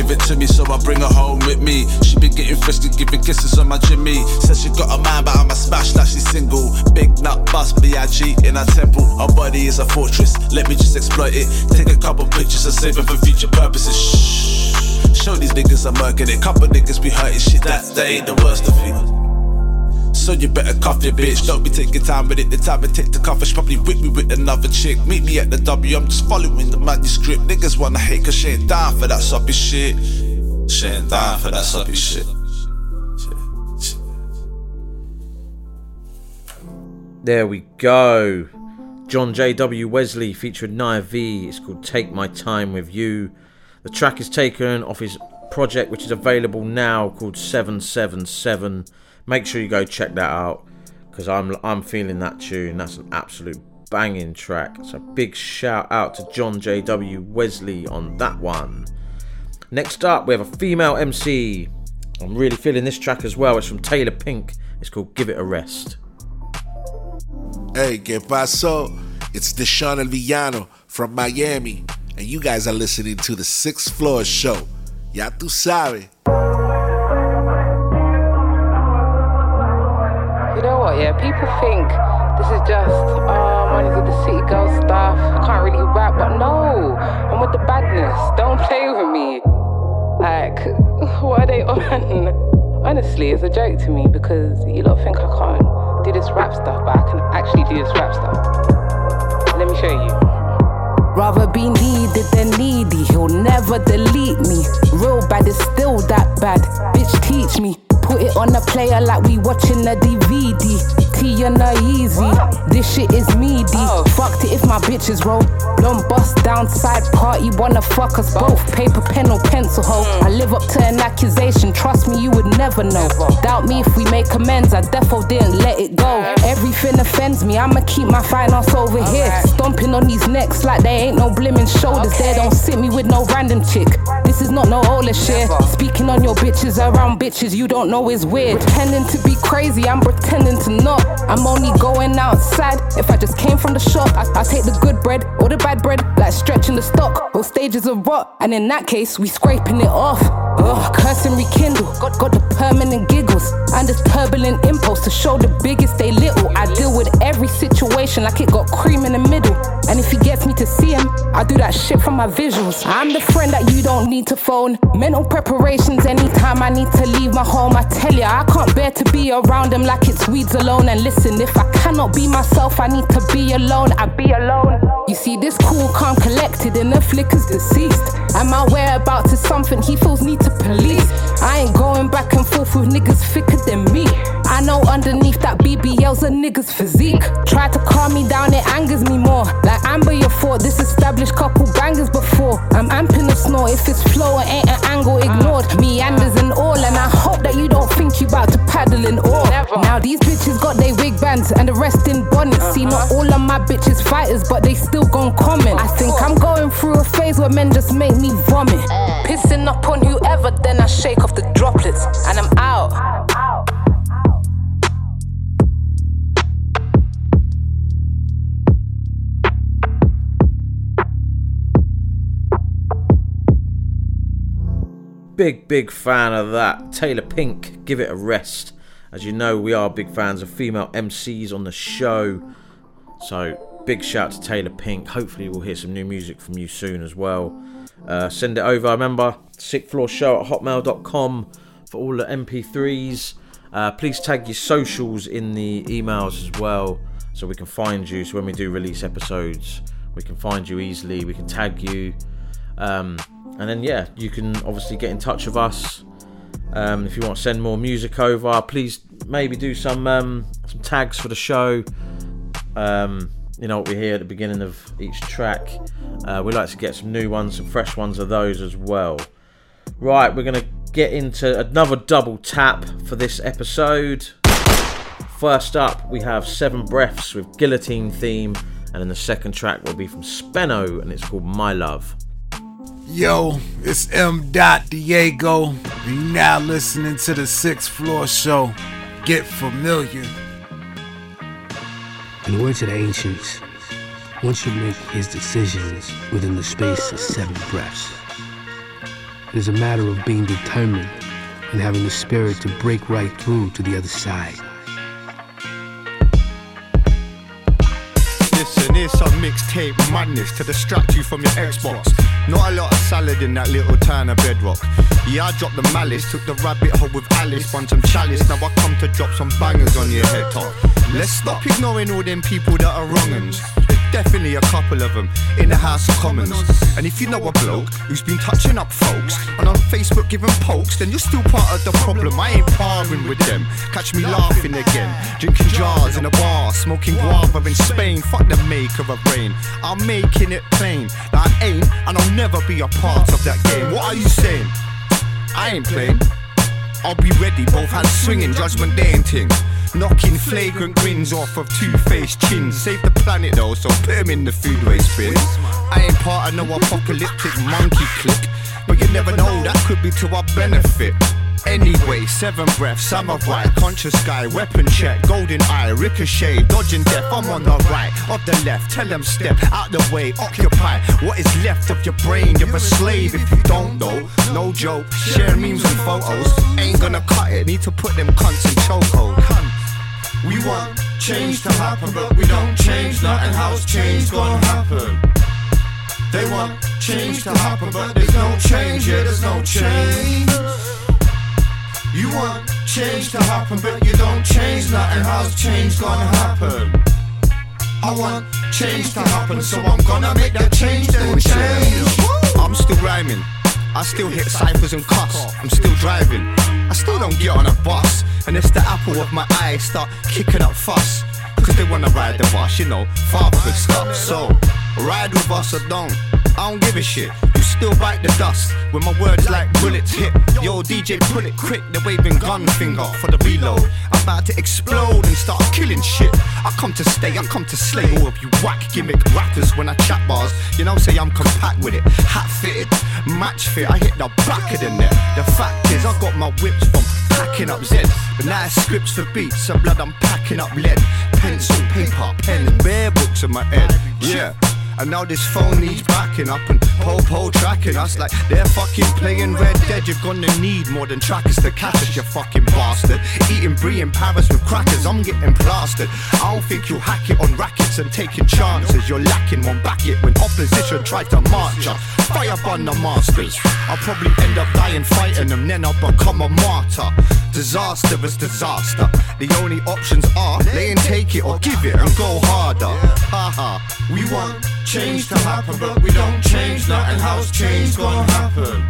give it to me, so I bring her home with me. She been getting frisky, giving kisses on my Jimmy. Says she got a man, but I'm a smash, she's single. Big nut bust, B.I.G. in her temple. Her body is a fortress, let me just exploit it. Take a couple pictures and save it for future purposes. Shh. Show these niggas I'm working it. Couple niggas be hurting shit, that, that ain't the worst of it. So you better cuff your bitch. Don't be taking time with it. The time it take to cuff it. Probably with me with another chick. Meet me at the W. I'm just following the manuscript. Niggas wanna hate cause she ain't down for that soppy shit. She ain't down for that soppy shit. There we go. John J.W. Wesley featuring Nya V. It's called Take My Time With You. The track is taken off his project, which is available now, called 777. Make sure you go check that out because I'm, I'm feeling that tune. That's an absolute banging track. So, big shout out to John J.W. Wesley on that one. Next up, we have a female MC. I'm really feeling this track as well. It's from Taylor Pink. It's called Give It a Rest. Hey, que paso? It's Deshaun El Villano from Miami, and you guys are listening to the Sixth Floor Show. Ya tu sabe. Yeah? People think this is just, uh, oh, I'm only with the city girl stuff. I can't really rap, but no, I'm with the badness. Don't play with me. Like, what are they on? Honestly, it's a joke to me because you lot think I can't do this rap stuff, but I can actually do this rap stuff. Let me show you. Rather be needed than needy, he'll never delete me. Real bad is still that bad. Bitch, teach me. Put it on a player like we watching a DVD. T and a easy. This shit is meaty. Fucked it if my bitches roll. Don't bust down side party, wanna fuck us both. Paper, pen, or pencil hole. I live up to an accusation. Trust me, you would never know. Doubt me if we make amends. I defo didn't let it go. Everything offends me. I'ma keep my finance over here. Stomping on these necks like they ain't no blimmin' shoulders. They don't sit me with no random chick. This is not no Ola shit. Speaking on your bitches around bitches you don't know is weird. Pretending to be crazy, I'm pretending to not. I'm only going outside if I just came from the shop. I, I take the good bread or the bad bread, like stretching the stock. Both stages of rot, and in that case, we scraping it off. Ugh, curse and rekindle. Got, got the permanent giggles and this turbulent impulse to show the biggest they little. I deal with every situation like it got cream in the middle. And if he gets me to see him, I do that shit from my visuals. I'm the friend that you don't need to phone. Mental preparations anytime I need to leave my home. I tell ya, I can't bear to be around them like it's weeds alone. And listen, if I cannot be myself, I need to be alone. I be alone. You see, this cool, calm, collected in the flickers deceased. And my whereabouts is something he feels need to police. I ain't going back and forth with niggas thicker than me. I know underneath that BBL's a nigga's physique. Try to calm me down, it angers me more. Like Amber, you thought this established couple bangers before. I'm amping the snore. If it's flow, it ain't an angle ignored. Meanders and all, and I hope that you don't you about to paddle in all. Now these bitches got their wig bands and the rest in bonnets. See, not all of my bitches fighters, but they still gon' comment. I think I'm going through a phase where men just make me vomit. Pissing up on whoever, then I shake off the droplets, and I'm out. Big, big fan of that. Taylor Pink, give it a rest. As you know, we are big fans of female MCs on the show. So, big shout to Taylor Pink. Hopefully, we'll hear some new music from you soon as well. Uh, send it over. Remember, sickfloorshow at hotmail.com for all the MP3s. Uh, please tag your socials in the emails as well so we can find you. So, when we do release episodes, we can find you easily. We can tag you. Um, and then, yeah, you can obviously get in touch with us. Um, if you want to send more music over, please maybe do some um, some tags for the show. Um, you know what we hear at the beginning of each track. Uh, we like to get some new ones, some fresh ones of those as well. Right, we're gonna get into another double tap for this episode. First up, we have Seven Breaths with Guillotine theme, and then the second track will be from Speno, and it's called My Love. Yo, it's M. Dot Diego. and You now listening to the Sixth Floor Show. Get familiar. In the words of the ancients, one should make his decisions within the space of seven breaths. It is a matter of being determined and having the spirit to break right through to the other side. Listen, here's some mixtape madness to distract you from your Xbox. Not a lot of salad in that little town of bedrock. Yeah, I dropped the malice, took the rabbit hole with Alice, spun some chalice. Now I come to drop some bangers on your head top. Let's stop ignoring all them people that are wrong uns. There's definitely a couple of them in the House of Commons. And if you know a bloke who's been touching up folks and on Facebook giving pokes, then you're still part of the problem. I ain't parring with them. Catch me laughing again. Drinking jars in a bar, smoking guava in Spain. Fuck the maker of rain. I'm making it plain that I ain't and I'll never be a part of that game. What are you saying? I ain't playing. I'll be ready, both hands swinging, judgment day and ting. Knocking flagrant grins off of two-faced chins. Save the planet though, so put in the food waste bin. I ain't part of no apocalyptic monkey clique, but you never know, that could be to our benefit. Anyway, seven breaths, right, conscious guy, weapon check, golden eye, ricochet, dodging death, I'm on the right, of the left, tell them step out the way, occupy what is left of your brain, you're a slave if you don't know, no joke, share memes and photos, ain't gonna cut it, need to put them cunts in chokehold. We want change to happen, but we don't change nothing, how's change gonna happen? They want change to happen, but there's no change, yeah, there's no change. You want change to happen, but you don't change nothing. How's change gonna happen? I want change to happen, so I'm gonna make that change then change. I'm still rhyming. I still hit ciphers and cuss. I'm still driving. I still don't get on a bus. And it's the apple of my eye start kicking up fuss. Cause they wanna ride the bus, you know, fatherhood stuff. So, ride with us or don't. I don't give a shit. You still bite the dust when my words like bullets hit. Yo, DJ, pull it quick. The waving gun finger for the reload. I'm about to explode and start killing shit. I come to stay, I come to slay all of you whack gimmick rappers when I chat bars. You know, say I'm compact with it. Hat fitted, match fit. I hit the back of the net. The fact is, I got my whips from packing up Zed. But now it's scripts for beats. So blood, I'm packing up lead. Pencil, paper, pen, and bare books in my head. Yeah. And now this phone needs backing up and po-po tracking us like they're fucking playing Red Dead. You're gonna need more than trackers to catch us, you fucking bastard. Eating brie in Paris with crackers, I'm getting plastered. I don't think you'll hack it on rackets and taking chances. You're lacking one back it when opposition tried to march us. Fire upon the masters. I'll probably end up dying fighting them, then I'll become a martyr. Disaster is disaster. The only options are lay and take it or give it and go harder. Haha. We want change to happen, but we don't change nothing. How's change gonna happen?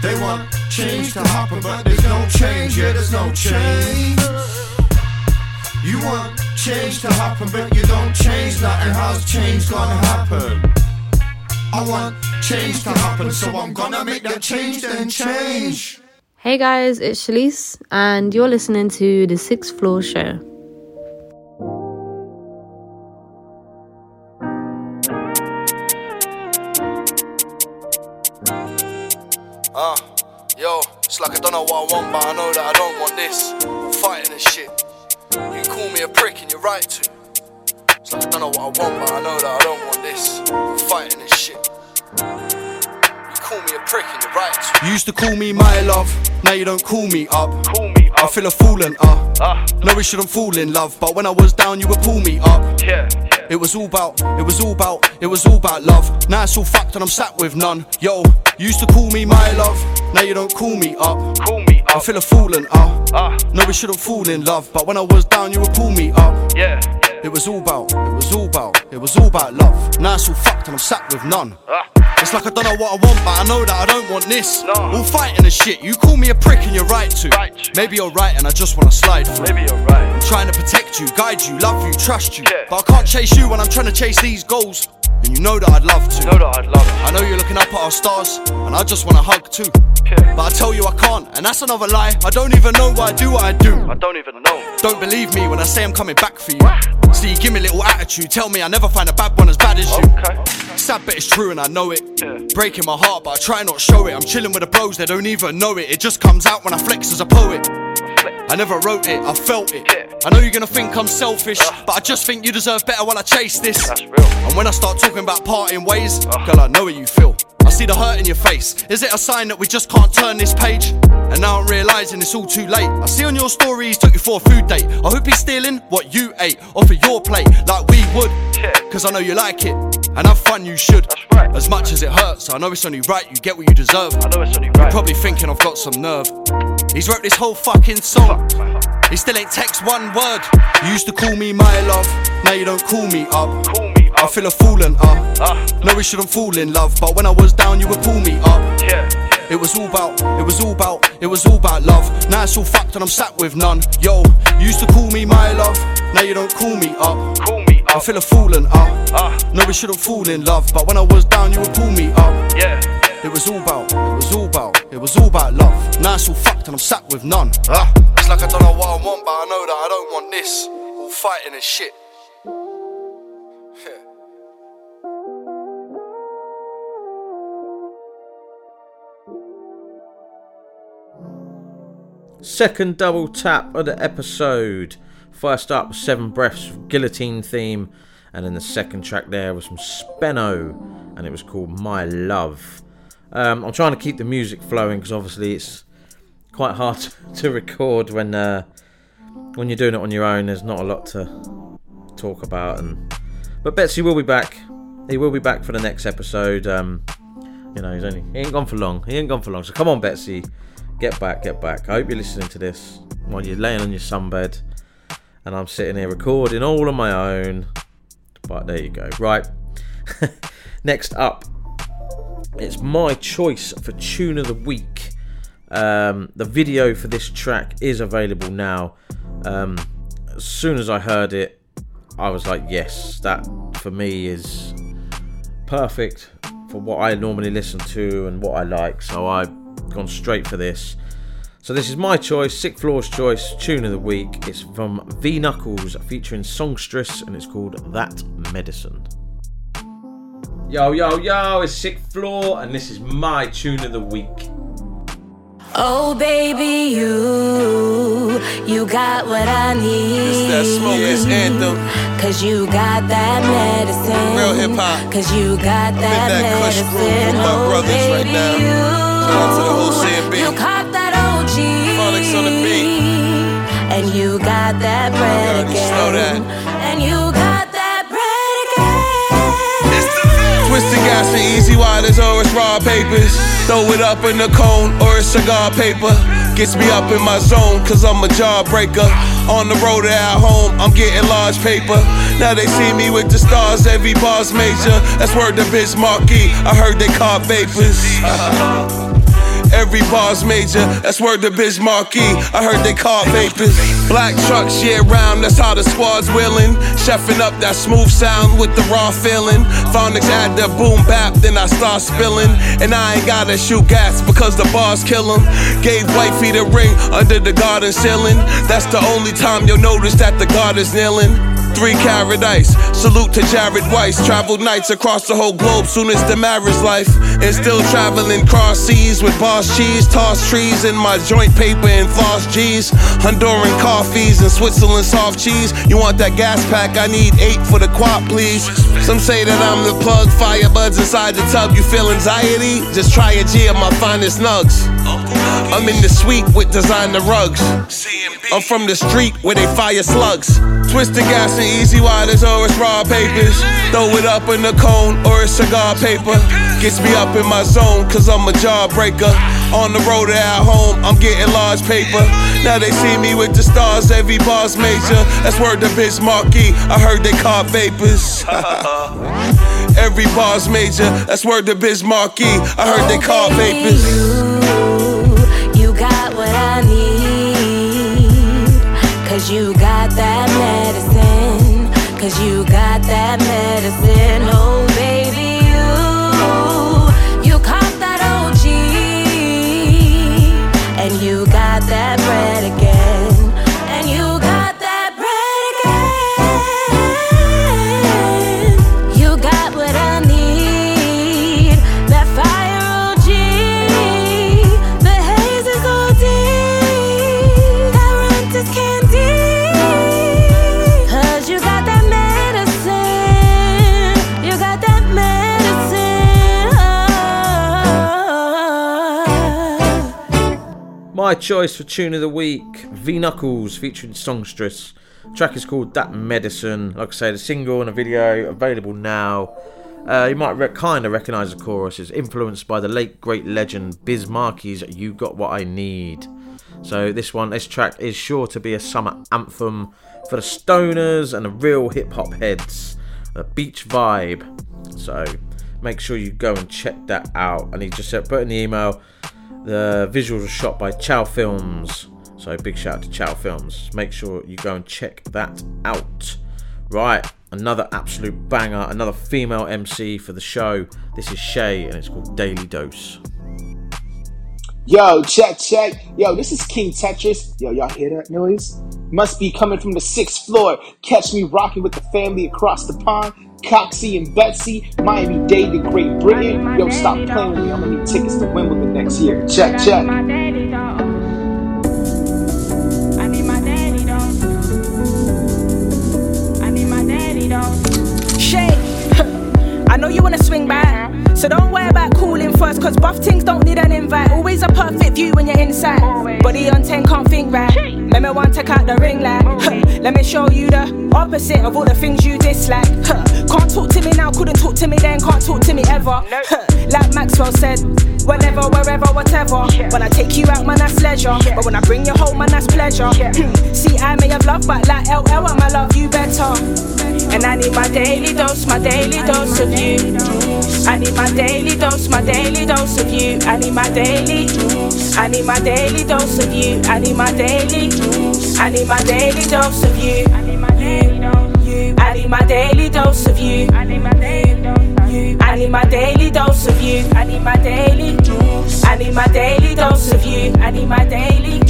They want change to happen, but there's no change. Yeah, there's no change. You want change to happen, but you don't change nothing. How's change gonna happen? I want change to happen, so I'm gonna make that change then change. Hey guys, it's Shalise, and you're listening to the Sixth Floor Show. Uh, yo, it's like I don't know what I want, but I know that I don't want this. I'm fighting and shit. You call me a prick and you're right to. It's like I don't know what I want, but I know that I don't want this. I'm fighting and shit. You call me a prick and you're right to. You used to call me my love, now you don't call me up. Call me up. I feel a fool and uh. uh. No, we shouldn't fall in love, but when I was down, you would pull me up. Yeah. It was all about, it was all about, it was all about love. Now it's all fucked and I'm sat with none. Yo, you used to call me my love, now you don't call me up. Call me up. I feel a fool and uh. uh. No, we shouldn't fall in love, but when I was down, you would pull me up. Yeah. It was all about, it was all about, it was all about love. Now it's all fucked and I'm sat with none. It's like I don't know what I want, but I know that I don't want this. No. All fighting and shit. You call me a prick and you're right to. Right. Maybe you're right and I just wanna slide through. Maybe you're right. I'm trying to protect you, guide you, love you, trust you. Yeah. But I can't chase you when I'm trying to chase these goals. And you know that I'd love to. Know that I'd love to. I know you're looking up at our stars, and I just wanna hug too. Yeah. But I tell you I can't, and that's another lie. I don't even know why I do what I do. I don't even know. Don't believe me when I say I'm coming back for you. See, you give me a little attitude. Tell me I never find a bad one as bad as you. Okay. Sad, but it's true, and I know it. Yeah. Breaking my heart, but I try not show it. I'm chilling with the bros, they don't even know it. It just comes out when I flex as a poet. I never wrote it, I felt it. I know you're gonna think I'm selfish, uh. but I just think you deserve better while I chase this. And when I start talking about parting ways, uh. girl, I know how you feel. I see the hurt in your face. Is it a sign that we just can't turn this page? And now I'm realizing it's all too late. I see on your stories took you for a food date. I hope he's stealing what you ate off of your plate, like we would. Cause I know you like it, and have fun you should. As much as it hurts, I know it's only right you get what you deserve. I know it's only right. You're probably thinking I've got some nerve. He's wrote this whole fucking song. He still ain't text one word. You used to call me my love, now you don't call me up. Call me up. I feel a fool and uh. uh. No, we shouldn't fall in love, but when I was down, you would pull me up. Yeah. It was all about, it was all about, it was all about love. Now it's all fucked and I'm sat with none. Yo, you used to call me my love, now you don't call me up. Call me up. I feel a fool and uh. uh. No, we shouldn't fall in love, but when I was down, you would pull me up. Yeah. It was all about, it was all about, it was all about love. Now it's all fucked and I'm sat with none. Ah, it's like I don't know what I want, but I know that I don't want this. All fighting and shit. Second double tap of the episode. First up, Seven Breaths Guillotine theme, and then the second track there was from Speno, and it was called My Love. Um, I'm trying to keep the music flowing because obviously it's quite hard to record when uh, when you're doing it on your own. There's not a lot to talk about, and but Betsy will be back. He will be back for the next episode. Um, you know, he's only he ain't gone for long. He ain't gone for long. So come on, Betsy, get back, get back. I hope you're listening to this while you're laying on your sunbed, and I'm sitting here recording all on my own. But there you go. Right. next up, it's my choice for tune of the week. Um, the video for this track is available now. Um, as soon as I heard it, I was like, yes, that for me is perfect for what I normally listen to and what I like. So I've gone straight for this. So this is my choice, Sick Floor's choice, tune of the week. It's from V Knuckles featuring Songstress and it's called That Medicine. Yo, yo, yo, it's Sick Floor and this is my tune of the week. Oh baby, you you got what I need. It's that smokers anthem. Cause you got that medicine. Real hip hop. Cause you got that, that Kush medicine. groove with my oh, brothers baby, right now. You, Shout out to the whole CNB. You caught that OG. Phonics on the beat. And you got that bread again. And you got that bread again. Twisted gas and easy or it's raw papers. Throw it up in the cone or it's cigar paper. Gets me up in my zone, cause I'm a jawbreaker. On the road or at home, I'm getting large paper. Now they see me with the stars, every bar's major. That's word to Biz Markie. I heard they caught vapors. Every bar's major, that's word to Biz Markie. I heard they call vapors. Black trucks year round, that's how the squad's willing. Chefing up that smooth sound with the raw feeling. Phonics add the boom bap, then I start spilling. And I ain't gotta shoot gas because the bars kill 'em. Gave wifey the ring under the garden ceiling. That's the only time you'll notice that the guard is kneeling. Three carat ice. Salute to Jared Weiss. Traveled nights across the whole globe soon as the marriage life. And still traveling cross seas with boss cheese. Toss trees in my joint paper and floss G's. Honduran coffees and Switzerland soft cheese. You want that gas pack? I need eight for the quad, please. Some say that I'm the plug. Fire buds inside the tub. You feel anxiety? Just try a G of my finest nugs. I'm in the suite with designer rugs. I'm from the street where they fire slugs. Twist the gas easy waters or it's raw papers. Throw it up in a cone or it's cigar paper. Gets me up in my zone cause I'm a jawbreaker. On the road or at home, I'm getting large paper. Now they see me with the stars, every bar's major. That's word to Biz Markie. I heard they caught vapors. every bar's major. That's word to Biz Markie. I heard they caught vapors. You got what I need. Cause you got that medicine. Cause you got that medicine. Oh, My choice for tune of the week, V Knuckles featuring Songstress. track is called That Medicine. Like I say, the single and a video available now. Uh, you might re- kind of recognise the chorus. It's influenced by the late great legend Biz Markie's "You Got What I Need." So this one, this track is sure to be a summer anthem for the stoners and the real hip hop heads. A beach vibe. So make sure you go and check that out. And he just said, put in the email. The visuals are shot by Chow Films. So big shout out to Chow Films. Make sure you go and check that out. Right, another absolute banger, another female MC for the show. This is Chey and it's called Daily Dose. Yo, check, check. Yo, this is King Tetris. Yo, y'all hear that noise? Must be coming from the sixth floor. Catch me rocking with the family across the pond. Coxie and Betsy, Miami Dade to Great Britain. Yo, stop playing with me. I'm gonna need tickets to Wimbledon next year. Check, check. Know you wanna swing back. So don't worry about calling first, cause buff things don't need an invite. Always a perfect view when you're inside. Body on 10, can't think right. Let me one take out the ring light. Huh, Let me show you the opposite of all the things you dislike. Huh, Can't talk to me now, couldn't talk to me then, can't talk to me ever. Huh, Like Maxwell said, whenever, wherever, whatever. When I take you out, man, that's leisure. But when I bring you home, man, that's pleasure. Hmm, See, I may have loved, but like LL, I'ma love you better. And I need my daily dose, my daily dose of you. I need my daily dose, my daily dose of you. I need my daily, I need my daily dose of you. I need my daily, I need my daily dose of you. I need my daily dose. I need my daily dose of you. I need my daily dose. I need my daily dose of you. I need my daily, I need my daily dose of you. I need my daily,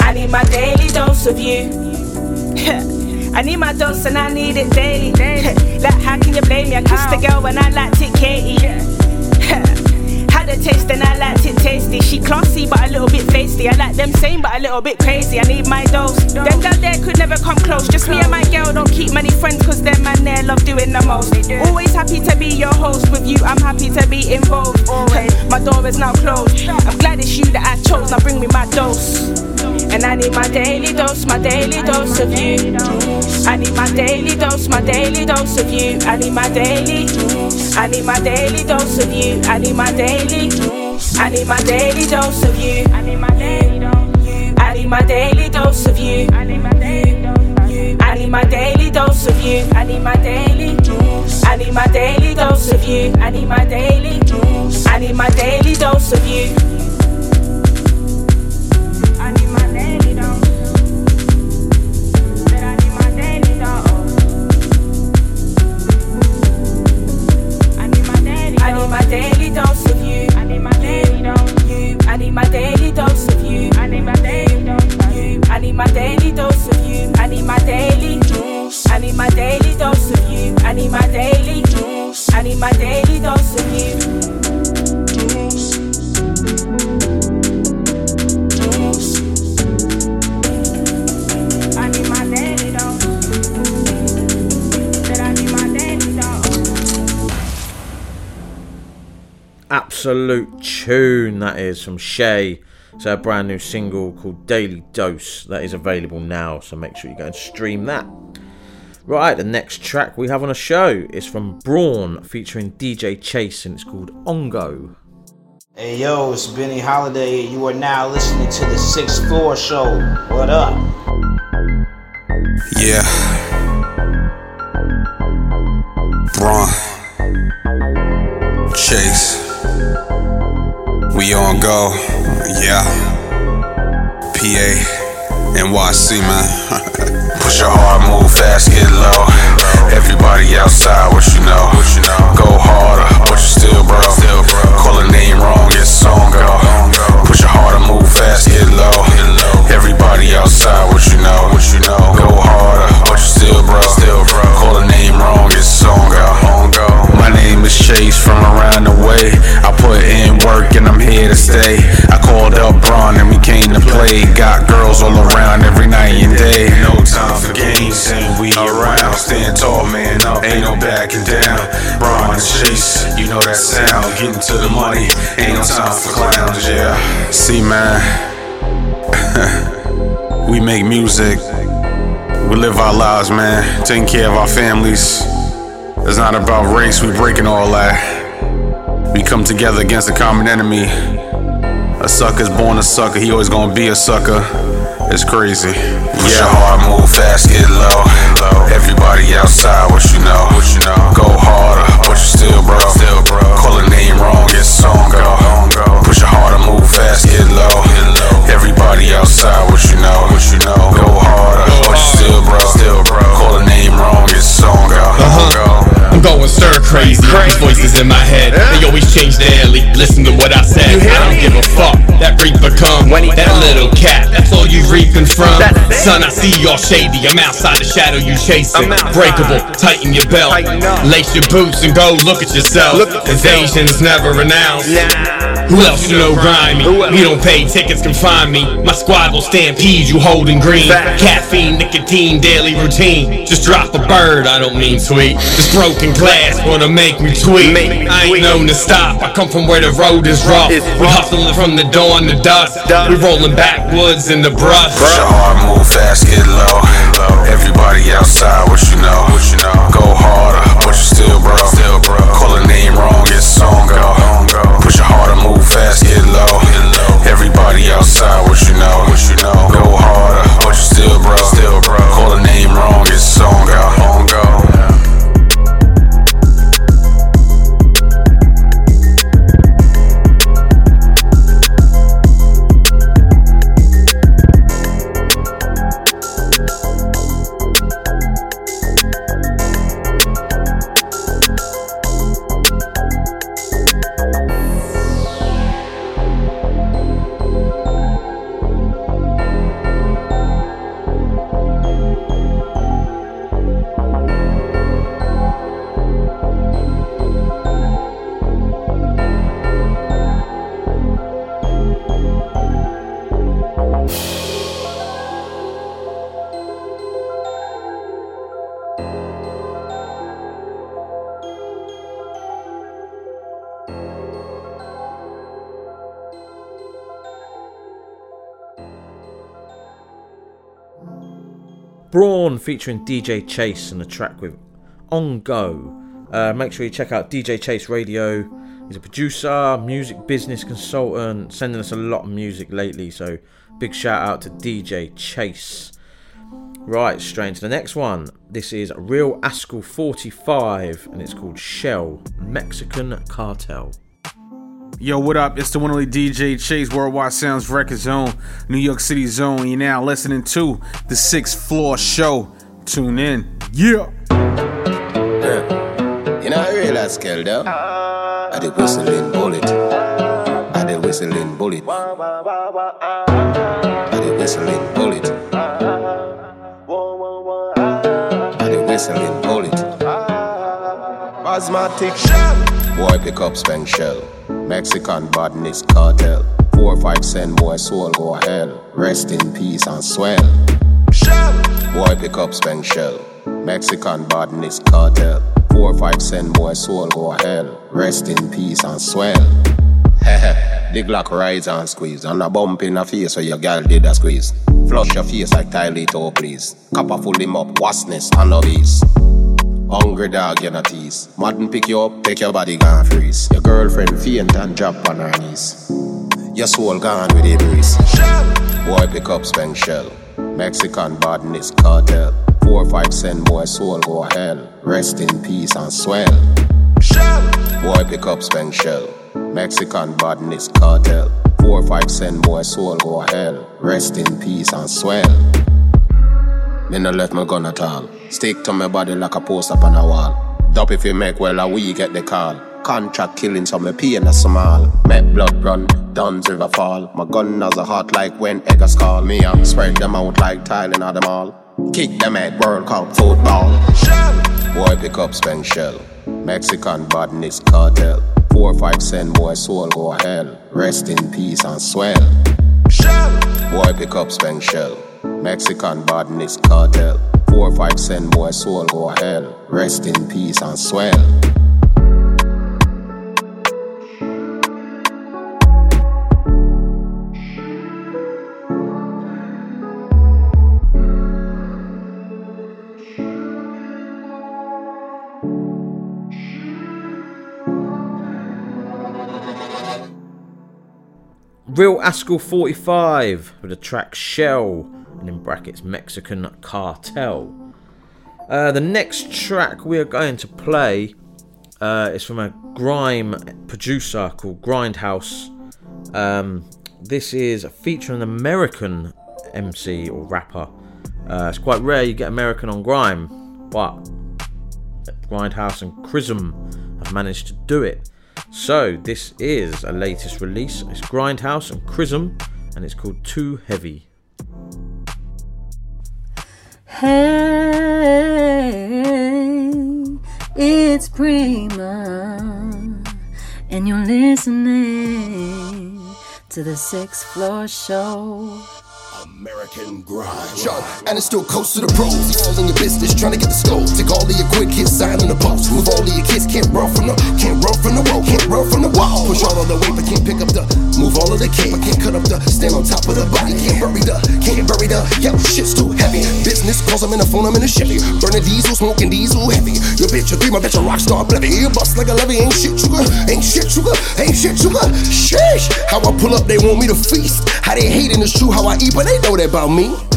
I need my daily dose of you. I need my dose and I need it daily. like, how can you blame me? I kissed the girl when I liked it, Katie. Had a taste and I liked it tasty. She classy but a little bit feisty. I like them same but a little bit crazy. I need my dose. Them girl there could never come close. Just me and my girl don't keep many friends cause them man there love doing the most. Always happy to be your host. With you, I'm happy to be involved. my door is now closed. I'm glad it's you that I chose. Now bring me my dose. And I need my daily dose, my daily dose of you. I need my daily dose, my daily dose of you. I need my daily, I need my daily dose of you. I need my daily, I need my daily dose of you. I need my daily dose. I need my daily dose of you. I need my daily dose. I need my daily dose of you. I need my daily, I need my daily dose of you. I need my daily, I need my daily dose of you. my daily dose of you. I need my daily dose of you. I need my daily dose of you. I need my daily dose of you. I need my daily dose of you. I need my daily dose. I need my daily dose of you. I need my daily dose. I need my daily dose of you. Absolute tune that is from Chey. It's a brand new single called Daily Dose that is available now, so make sure you go and stream that. Right, the next track we have on a show is from Braun featuring DJ Chase and it's called On Go. Hey yo, it's Benny Holiday. You are now listening to the Sixth Floor Show. What up? Yeah. Braun. Chase. We on go. Yeah. PA. NYC, man. Push your hard, move fast, get low. Everybody outside, what you know? What you know? Go harder, but you still bro. Still bro. Call a name wrong, it's song go. Push your harder, move fast, get low. Everybody outside, what you know? What you know? Go harder, but you still bro. Still bro. Call a name wrong, it's song go. My name is Chase from around the way. I put in work and I'm here to stay. I called up Braun and we came to play. Got girls all around every night and day. No time for games and we around. Stand tall, man up, ain't no backing down. Braun and Chase, you know that sound. Getting to the money, ain't no time for clowns, yeah. See, man, we make music. We live our lives, man. Taking care of our families. It's not about race, we breaking all that. We come together against a common enemy. A sucker's born a sucker, he always gonna be a sucker. It's crazy. Push yeah. your hard, move fast, get low. Everybody outside, what you know? What you know? Go harder, but you still bro. Still bro. Call a name wrong, it's song go. Push your harder, move fast, get low. Everybody outside, what you know? What you know? Go harder, but you still bro. Still bro. Call a name wrong, it's song go. Uh-huh. I'm going stir crazy. These voices in my head, they always change daily. Listen to what I said. I don't give a fuck. That reaper come, that little cat. That's all you reaping from. Son, I see y'all shady. I'm outside the shadow you chasing. Breakable, tighten your belt. Lace your boots and go look at yourself. Invasion's never announced. Who else you know grimy? We don't pay tickets, can find me. My squad will stampede you holding green. Caffeine, nicotine, daily routine. Just drop a bird, I don't mean sweet. This broken glass wanna make me tweet. I ain't known to stop. I come from where the road is rough. We hustling from the dawn to dusk. We rolling backwoods in the brush. Push your hard, move fast, get low. Everybody outside, what you know? What you know? Go harder, but you still bro. Still bro. Call a name wrong, it's song go. Push your harder, move fast, get low. Everybody outside, what you know? What you know? Go harder, but you still bro. Still bro. Call a name wrong, it's song go. Braun featuring DJ Chase and a track with On Go. Uh, make sure you check out DJ Chase Radio. He's a producer, music business consultant, sending us a lot of music lately. So big shout out to DJ Chase. Right, straight into the next one. This is Real Askel 45 and it's called Shell Mexican Cartel. Yo, what up? It's the one only DJ Chase, Worldwide Sounds Record Zone, New York City Zone. You're now listening to the Sixth Floor Show. Tune in. Yeah. You know, I realize, girl, though. I the whistling bullet. I the whistling bullet. I the whistling bullet. I the whistling bullet. asthmatic. Boy pick up spank shell. Mexican badness cartel. Four five send boy soul go hell. Rest in peace and swell. Boy pick up spank shell. Mexican badness cartel. Four five send boy soul go hell. Rest in peace and swell. Hehe, the Glock rise and squeeze. And a bump in the face where your girl did a squeeze. Flush your face like Tylee oh please. Copper full him up, wasness and obese. Hungry dog, you not tease. Madden pick you up, take your body gone freeze. Your girlfriend faint and drop on her knees. Your soul gone with a breeze. Boy pick up spank shell. Mexican badness cartel. Four five cent boy soul go hell. Rest in peace and swell. Shell. Boy pick up spank shell. Mexican badness cartel. Four five cent boy soul go hell. Rest in peace and swell. Me no let my gun at all. Stick to my body like a post up on a wall. Dop if you make well, a we get the call. Contract killing, so me pay in a small. Met blood run, Dunn's River fall. My gun has a heart like when Eggers call me and spread them out like tiling at them all. Kick them at World Cup football. Shell! Boy pick up spank shell. Mexican badness cartel. Four five cent boy soul go hell. Rest in peace and swell. Shell! Boy pick up spank shell. Mexican badness cartel. Four five cent boy soul go hell. Rest in peace and swell. Real Askel 45 with the track Shell and in brackets Mexican Cartel. Uh, the next track we are going to play uh, is from a grime producer called Grindhouse. Um, this is featuring an American MC or rapper. Uh, it's quite rare you get American on grime, but Grindhouse and Krizm have managed to do it. So this is a latest release. It's Grindhouse and Krizm, and it's called Too Heavy. Hey, it's Prima, and you're listening to the sixth floor show. American grind. Sharp, and it's still close to the pros. All in your business, trying to get the scope. Take all of your quick hits, sign in the post. Move all of your kids, can't run from the, can't run from the wall, can't run from the wall. Push all of the weight, but can't pick up the, move all of the cape, but can't cut up the, stand on top of the body, can't bury the, can't bury the, yo, shit's too heavy. Business calls, I'm in the phone, I'm in a Chevy. Burning diesel, smoking diesel heavy. Your bitch, your dream, my bitch, a rock star blevy. You bust like a levy, ain't shit sugar, ain't shit sugar, ain't shit sugar. Sheesh, how I pull up, they want me to feast. How they hating is true, how I eat, but they know that about me.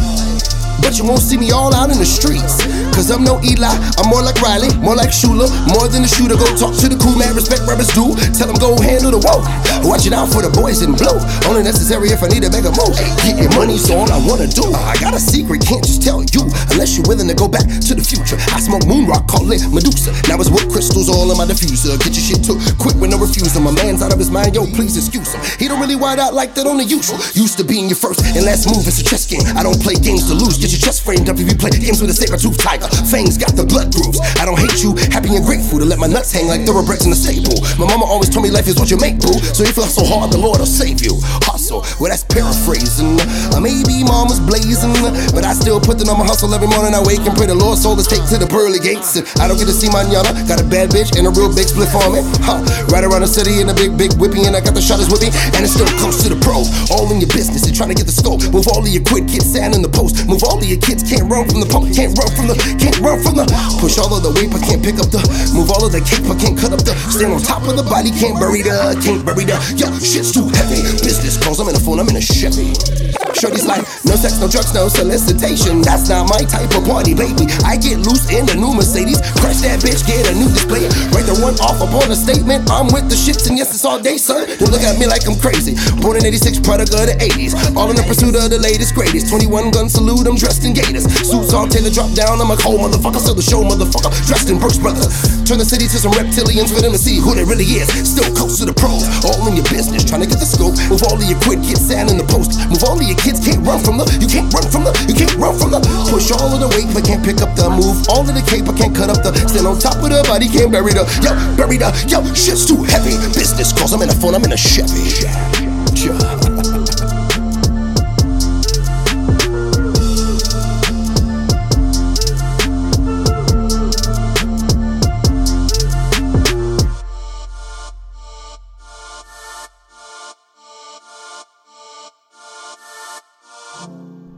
But you won't see me all out in the streets. Cause I'm no Eli, I'm more like Riley, more like Shula, more than a shooter. Go talk to the cool man, respect rappers do. Tell them go handle the woe. Watch it out for the boys in blue. Only necessary if I need to make a move. Getting money's all I wanna do. I got a secret, can't just tell you. Unless you're willing to go back to the future. I smoke moon rock, call it Medusa. Now it's wood crystals all in my diffuser. Get your shit took quick when I refuse. My man's out of his mind, yo, please excuse him. He don't really white out like that on the usual. Used to being your first and last move, it's a chess game. I don't play games to lose. Get your chest framed up if you play games with a saber tooth tiger. Fangs got the blood grooves. I don't hate you, happy and grateful to let my nuts hang like thoroughbreds in a stable. My mama always told me life is what you make, boo. So if you hustle hard, the Lord will save you. Hustle, well that's paraphrasing. Uh, maybe mama's blazing, but I still put the number hustle every morning. I wake and pray the Lord soul is take to the pearly gates. And I don't get to see my nyana. Got a bad bitch and a real big split for me. Huh. Right around the city in a big, big whippy, and I got the shutters with me, and it still comes to the pros. All in your business and trying to get the scope. Move all of your quid kids, sand in the post. Move all of your kids, can't run from the pump, can't run from the, can't run from the. Push all of the weight, but can't pick up the. Move all of the cake, but can't cut up the. Stand on top of the body, can't bury the, can't bury the. Yo, shit's too heavy. Business calls, I'm in a phone, I'm in a Chevy. Shorty's like, no sex, no drugs, no solicitation. That's not my type of party, baby. I get loose in the new Mercedes. Crash that bitch, get a new display. Write the one off upon a statement. I'm with the shits, and yes, it's all day, son. Don't look at me like I'm crazy. Born in 86, product of the 80s. All in the pursuit of the latest, greatest. 21 gun salute, I'm dressed in gators. Suits all tailor drop down. I'm a cold motherfucker, still the show, motherfucker. Dressed in Brooks Brothers. Turn the city to some reptilians for them to see who they really is. Still close to the pros. All in your business, trying to get the scope. Move all of your quid, get sand in the post. Move all of your kids can't run from the, you can't run from the, you can't run from the. Push all of the weight, but can't pick up the move. All of the cape, but can't cut up the. Stand on top of the body, can't bury the. Yo, bury the. Yo, shit's too heavy. Business calls, I'm in a phone, I'm in a Chevy. Yeah.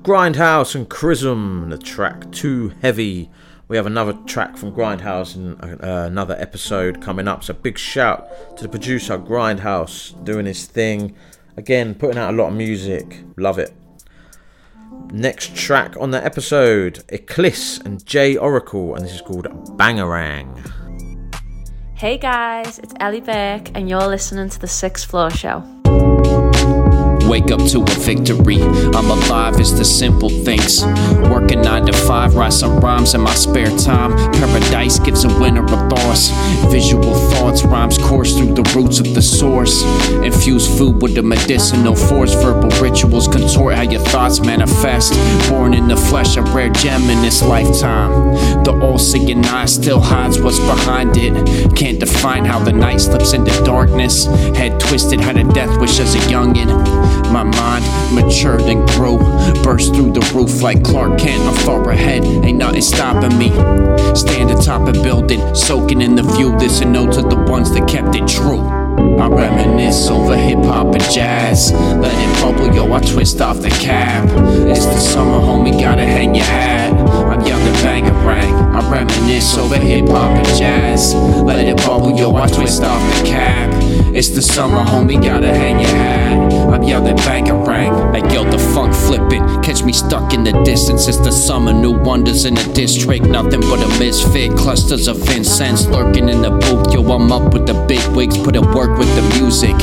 Grindhouse and Krizm, the track Too Heavy. We have another track from Grindhouse in uh, another episode coming up. So big shout to the producer Grindhouse doing his thing. Again, putting out a lot of music. Love it. Next track on the episode, Eclyse and Jay Oracle, and this is called Bangarang. Hey guys, it's Ellie Beck, and you're listening to the Sixth Floor Show. Wake up to a victory. I'm alive, it's the simple things. Working 9 to 5, write some rhymes in my spare time. Paradise gives a winner a boss. Visual thoughts, rhymes course through the roots of the source. Infuse food with the medicinal force. Verbal rituals contort how your thoughts manifest. Born in the flesh, a rare gem in this lifetime. The all seeing eye still hides what's behind it. Can't define how the night slips into darkness. Head twisted, had a death wish as a youngin'. My mind matured and grew. Burst through the roof like Clark Kent. I'm far ahead, ain't nothing stopping me. Stand atop a building, soaking in the view. Listen no to the ones that kept it true. I reminisce over hip hop and jazz. Let it bubble, yo, I twist off the cap. It's the summer, homie, gotta hang your hat. I'm young and bang a rang. I reminisce over hip hop and jazz. Let it bubble, yo, I twist off the cap. It's the summer, homie, gotta hang your hat. I'm yelling bang a rang. Like yo, the funk flipping. Catch me stuck in the distance. It's the summer, new wonders in the district. Nothing but a misfit. Clusters of incense lurking in the booth. Yo, I'm up with the big wigs. Put in work with the music.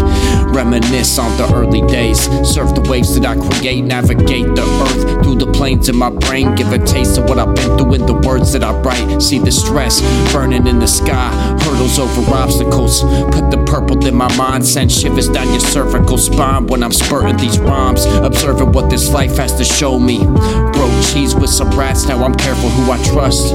Reminisce on the early days. Surf the waves that I create. Navigate the earth through the planes in my brain. Give a taste of what I've been through in the words that I write. See the stress burning in the sky. Hurdles over obstacles. Put the purple in my mind. Send shivers down your cervical spine when I'm spurting these rhymes. Observing what this life has to show me. Broke cheese with some rats. Now I'm careful who I trust.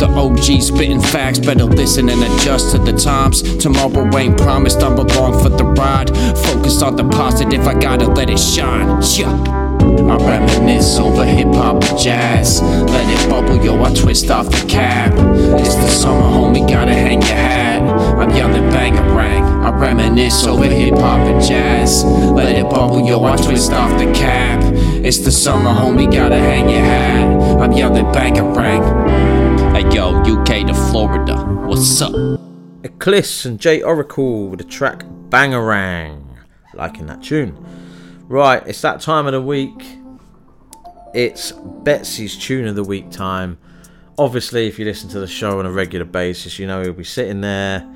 The OG spitting facts. Better listen and adjust to the times. Tomorrow ain't promised. I'm along for the ride. Focus on the positive. I gotta let it shine. Yeah. I reminisce over hip hop and jazz. Let it bubble, yo, I twist off the cap. It's the summer, homie, gotta hang your hat. I'm young and bang a rang. I reminisce over hip hop and jazz. Let it bubble, yo, I twist off the cap. It's the summer, homie, gotta hang your hat. I'm young and bang a rang. Hey yo, UK to Florida, what's up? Eclyse and Jay Oracle with the track Bangarang. Liking that tune. Right, it's that time of the week. It's Betsy's tune of the week time. Obviously, if you listen to the show on a regular basis, you know he'll be sitting there.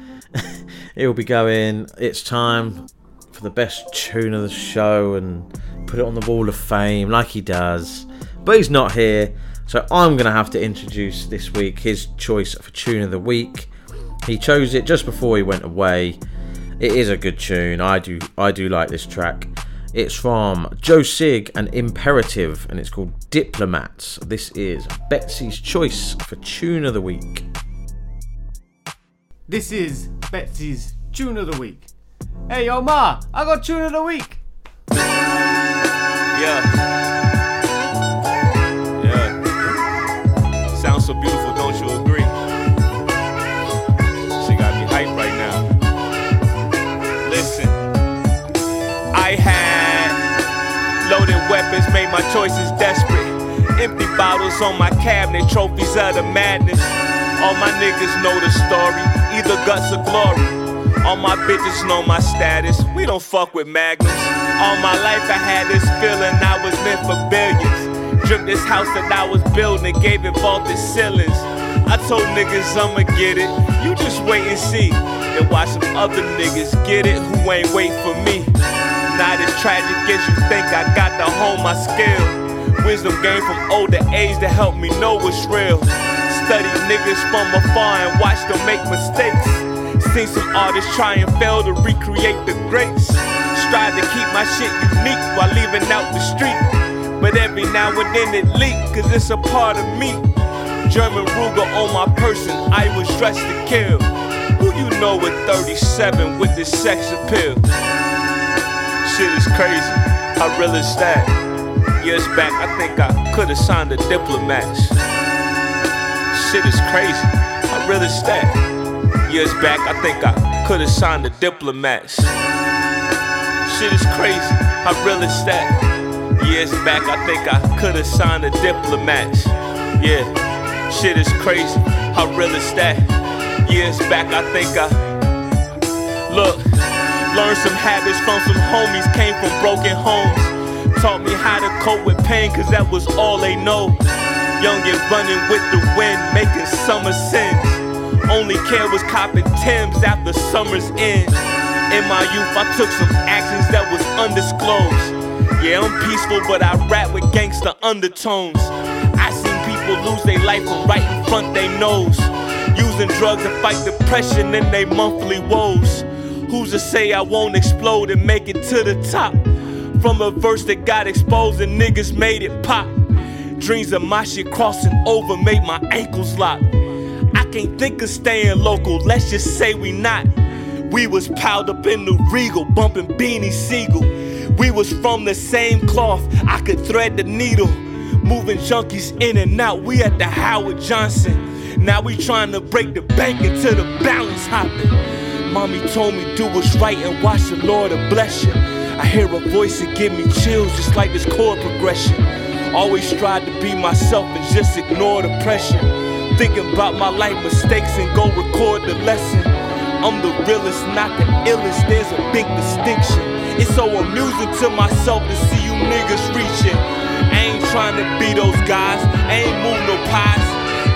He'll be going, it's time for the best tune of the show and put it on the wall of fame like he does. But he's not here, so I'm going to have to introduce this week his choice for tune of the week. He chose it just before he went away. It is a good tune. I do I do like this track. It's from Joe Sig and IM'PERETIV, and it's called Diplomats. This is Betsy's choice for tune of the week. This is Betsy's tune of the week. Hey, yo, ma, I got tune of the week. Yeah. Yeah. Sounds so beautiful, don't you agree? She got me hyped right now. Listen, I had loaded weapons, made my choices desperate. Empty bottles on my cabinet, trophies of the madness. All my niggas know the story, either guts or glory. All my bitches know my status. We don't fuck with magnums. All my life I had this feeling I was meant for billions. Drip this house that I was building, gave it vaulted ceilings. I told niggas I'ma get it. You just wait and see. And watch some other niggas get it who ain't wait for me. Not as tragic as you think. I got to hone my skill. Wisdom gained from older age to help me know what's real. Study niggas from afar and watch them make mistakes. Seen some artists try and fail to recreate the greats. Strive to keep my shit unique while leaving out the street. But every now and then it leak, cause it's a part of me. German Ruger on my person, I was dressed to kill. Who you know at 37 with this sex appeal? Shit is crazy, how real is that? Years back, I think I could've signed a diplomats. Shit is crazy, how real is that? Years back, I think I could've signed the diplomats. Shit is crazy, how real is that? Years back, I think I could've signed the diplomats. Yeah, shit is crazy, how real is that? Years back, I think I look, learned some habits from some homies, came from broken homes. Taught me how to cope with pain, cause that was all they know. Young and running with the wind, making summer sins. Only care was copping Tim's after summer's end. In my youth, I took some actions that was undisclosed. Yeah, I'm peaceful, but I rap with gangster undertones. I seen people lose their life from right in front they nose. Using drugs to fight depression and they monthly woes. Who's to say I won't explode and make it to the top? From a verse that got exposed and niggas made it pop. Dreams of my shit crossing over made my ankles lock. I can't think of staying local, let's just say we not. We was piled up in the regal, bumping Beanie Sigel. We was from the same cloth, I could thread the needle. Moving junkies in and out, we at the Howard Johnson. Now we trying to break the bank into the balance hopping. Mommy told me do what's right and watch the Lord bless you. I hear a voice that give me chills just like this chord progression. Always strive to be myself and just ignore the pressure. Thinking about my life mistakes and go record the lesson. I'm the realest, not the illest. There's a big distinction. It's so amusing to myself to see you niggas reaching. I ain't trying to be those guys. I ain't move no pies.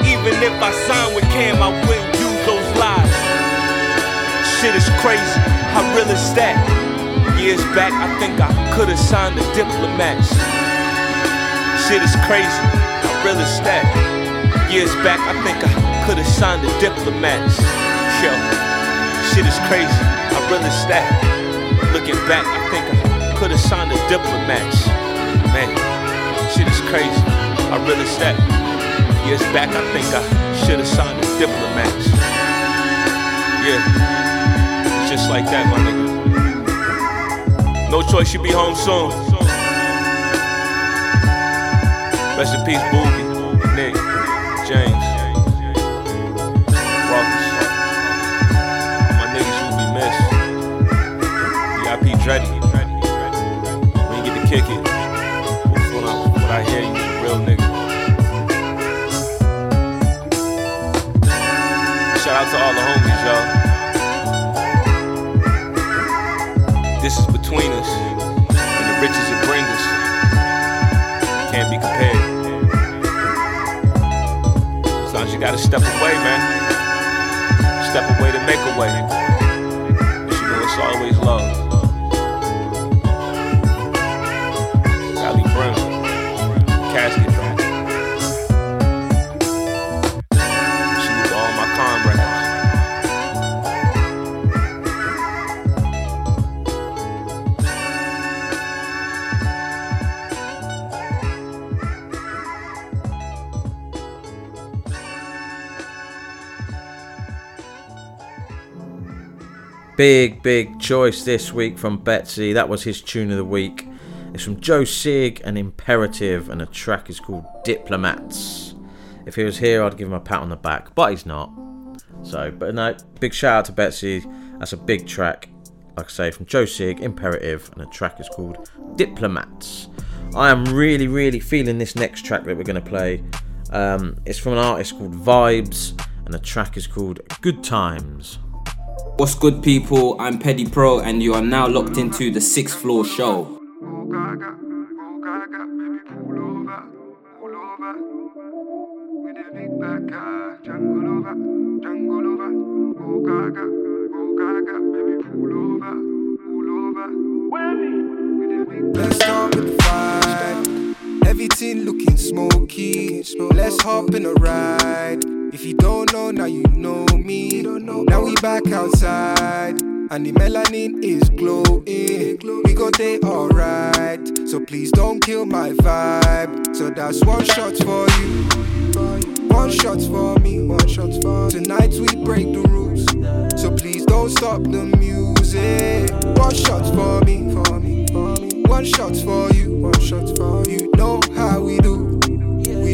Even if I sign with Cam, I wouldn't use those lies. Shit is crazy. How real is that? Years back, I think I could've signed a diplomats. Shit is crazy. How real is? Years back, I think I could've signed the diplomats. Yo, shit is crazy. How real is that? Looking back, I think I could've signed the diplomats. Man, shit is crazy. How real is that? Years back, I think I should've signed the diplomats. Yeah, just like that, my nigga. No choice, you be home soon. Rest in peace, Boogie, Nick, James, Marcus. My niggas, you be missed. VIP Dreddy. When you get to kick it, when I, when I hear you real nigga. Shout out to all the homies, y'all. This is between us and the riches it brings us. Can't be compared. Sometimes you gotta step away, man. Step away to make a way. You know it's always love. Big, big choice this week from Betsy. That was his tune of the week. It's from Joe Sig and IM'PERETIV, and the track is called Diplomats. If he was here, I'd give him a pat on the back, but he's not. So, but no, big shout out to Betsy. That's a big track, like I say, from Joe Sig, IM'PERETIV, and the track is called Diplomats. I am really, really feeling this next track that we're going to play. Um, it's from an artist called VibeZ, and the track is called Good Times. What's good, people? I'm Petty Pro, and you are now locked into the Sixth Floor Show. Let's start with. Everything looking smoky. Let's hop in a ride. If you don't know, now you know me. Now we back outside. And the melanin is glowing. We go day alright. So please don't kill my vibe. So that's one shot for you. One shot for me. One shot for Tonight we break the rules. So please don't stop the music. One shot for me. For me. For me. One shot for you. One shot for you. Know how we do.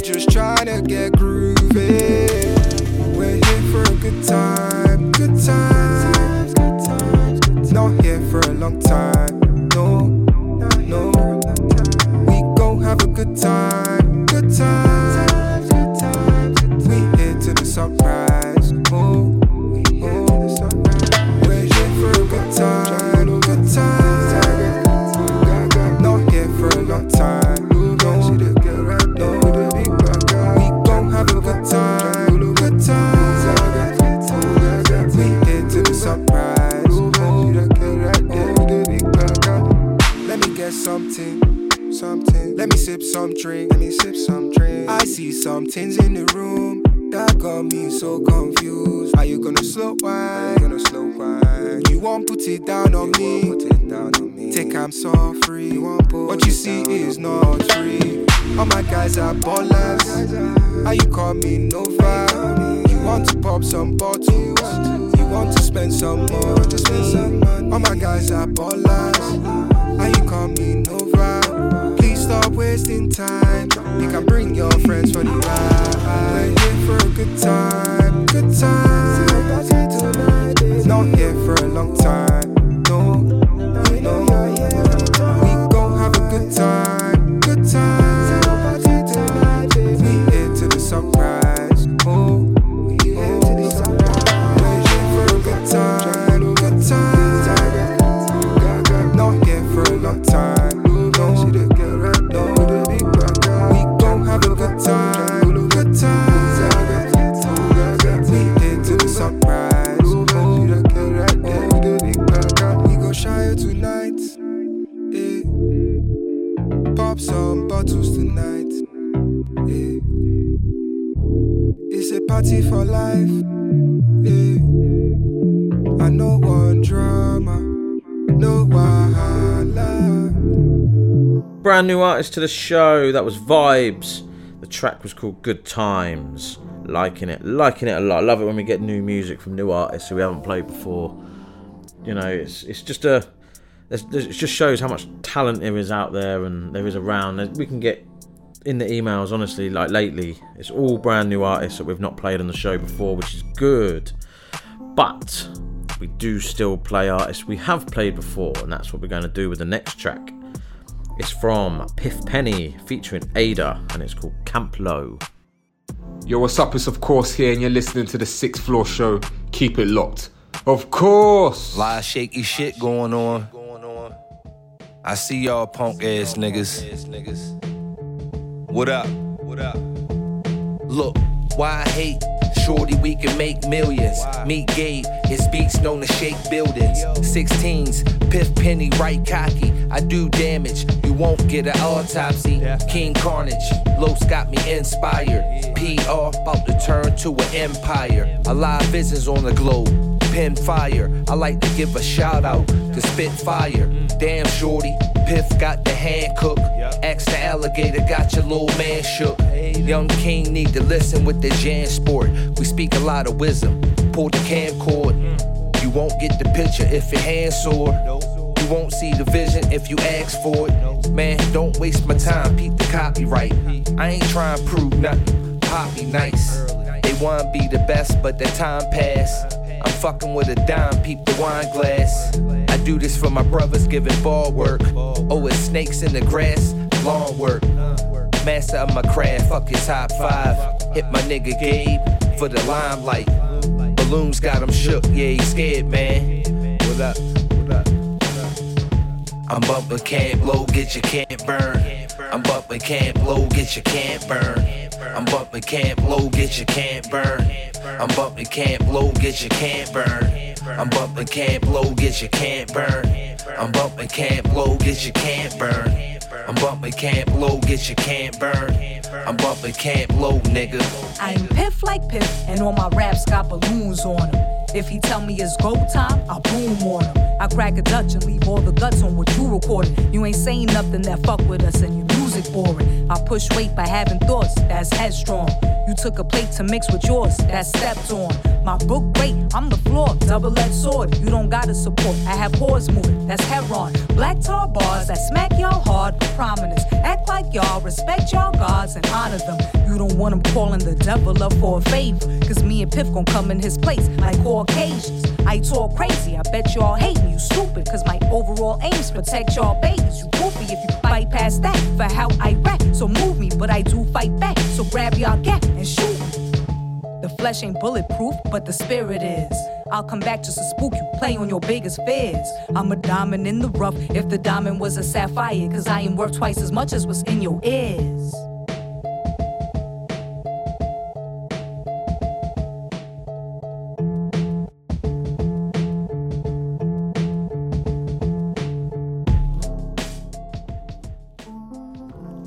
Just tryna get groovy. We're here for a good time. Good times. Not here for a long time. No, no. We gon' have a good time. Good times. We here to the sunrise. Some drink. Let me sip some drink. I see some things in the room that got me so confused. Are you gonna slow wine? You Gonna slow wine? You won't put it down on me. Put it down on me. Take I'm so free. What you see is not free. All my guys are ballers. Are you call me Nova? You want to pop some bottles? You want to spend some money? All my guys are ballers. Are you call me Nova? Stop wasting time. You can bring your friends for the ride. We're here for a good time, good time. Not here for a long time. New artist to the show. That was VibeZ. The track was called Good Times. Liking it, liking it a lot. Love it when we get new music from new artists who we haven't played before. You know, it's it's just a. It just shows how much talent there is out there and there is around. We can get in the emails, honestly, like lately, it's all brand new artists that we've not played on the show before, which is good. But we do still play artists we have played before, and that's what we're going to do with the next track. It's from Piff Penny featuring Ada, and it's called Camp Low. Yo, what's up? It's of course here, and you're listening to the Sixth Floor Show. Keep it locked. Of course. A Lot of shaky shit going on. I see y'all punk ass niggas. What up? What up? Look, why I hate? Shorty, we can make millions. Meet Gabe, his beats known to shake buildings. 16s, Piff Penny, right cocky. I do damage, you won't get an autopsy. King Carnage, Los got me inspired. PR, about to turn to an empire. A lot of visions on the globe. Pin fire, I like to give a shout out to Spitfire. Damn, Shorty, Piff got the hand cook. Axe the alligator got your little man shook. Young King need to listen with the Jan Sport. We speak a lot of wisdom. Pull the camcord. You won't get the picture if your hand's sore. You won't see the vision if you ask for it. Man, don't waste my time, peep the copyright. I ain't trying to prove nothing. Poppy nice. They wanna be the best, but the time pass. I'm fucking with a dime, peep the wine glass. I do this for my brothers giving ball work. Oh, it's snakes in the grass, lawn work. Master of my craft, fuck his top five. Hit my nigga Gabe for the limelight. Balloons got him shook, yeah, he scared, man. What up? I'm bumping can't blow, get your can't burn. I'm bumping can't blow, get your can't burn. I'm bumping can't blow, get your can't burn. I'm bumping can't blow, get your can't burn. I'm bumping can't blow, get your can't burn. I'm bumping can't blow, get your can't burn. I'm bumping can't blow, get your can't burn. I'm bumping can't blow, nigga. I'm Piff like Piff, and all my raps got balloons on them. If he tell me it's go time, I boom on him. I crack a Dutch and leave all the guts on what you recorded. You ain't saying nothing that fuck with us and your music. I push weight by having thoughts that's headstrong. You took a plate to mix with yours, that's stepped on. My book great, I'm the floor, double edged sword. You don't gotta support, I have whores moving, that's Heron. Black tar bars that smack y'all hard with prominence. Act like y'all, respect y'all gods and honor them. You don't want them calling the devil up for a favor. Cause me and Piff gon' come in his place like Caucasians. I talk crazy, I bet y'all hate me, you stupid. Cause my overall aim's protect y'all babies. You goofy if you bypass that for how I rap. So move me, but I do fight back. So grab y'all gap and shoot. The flesh ain't bulletproof, but the spirit is. I'll come back just to spook you, play on your biggest fears. I'm a diamond in the rough if the diamond was a sapphire, cause I am worth twice as much as what's in your ears.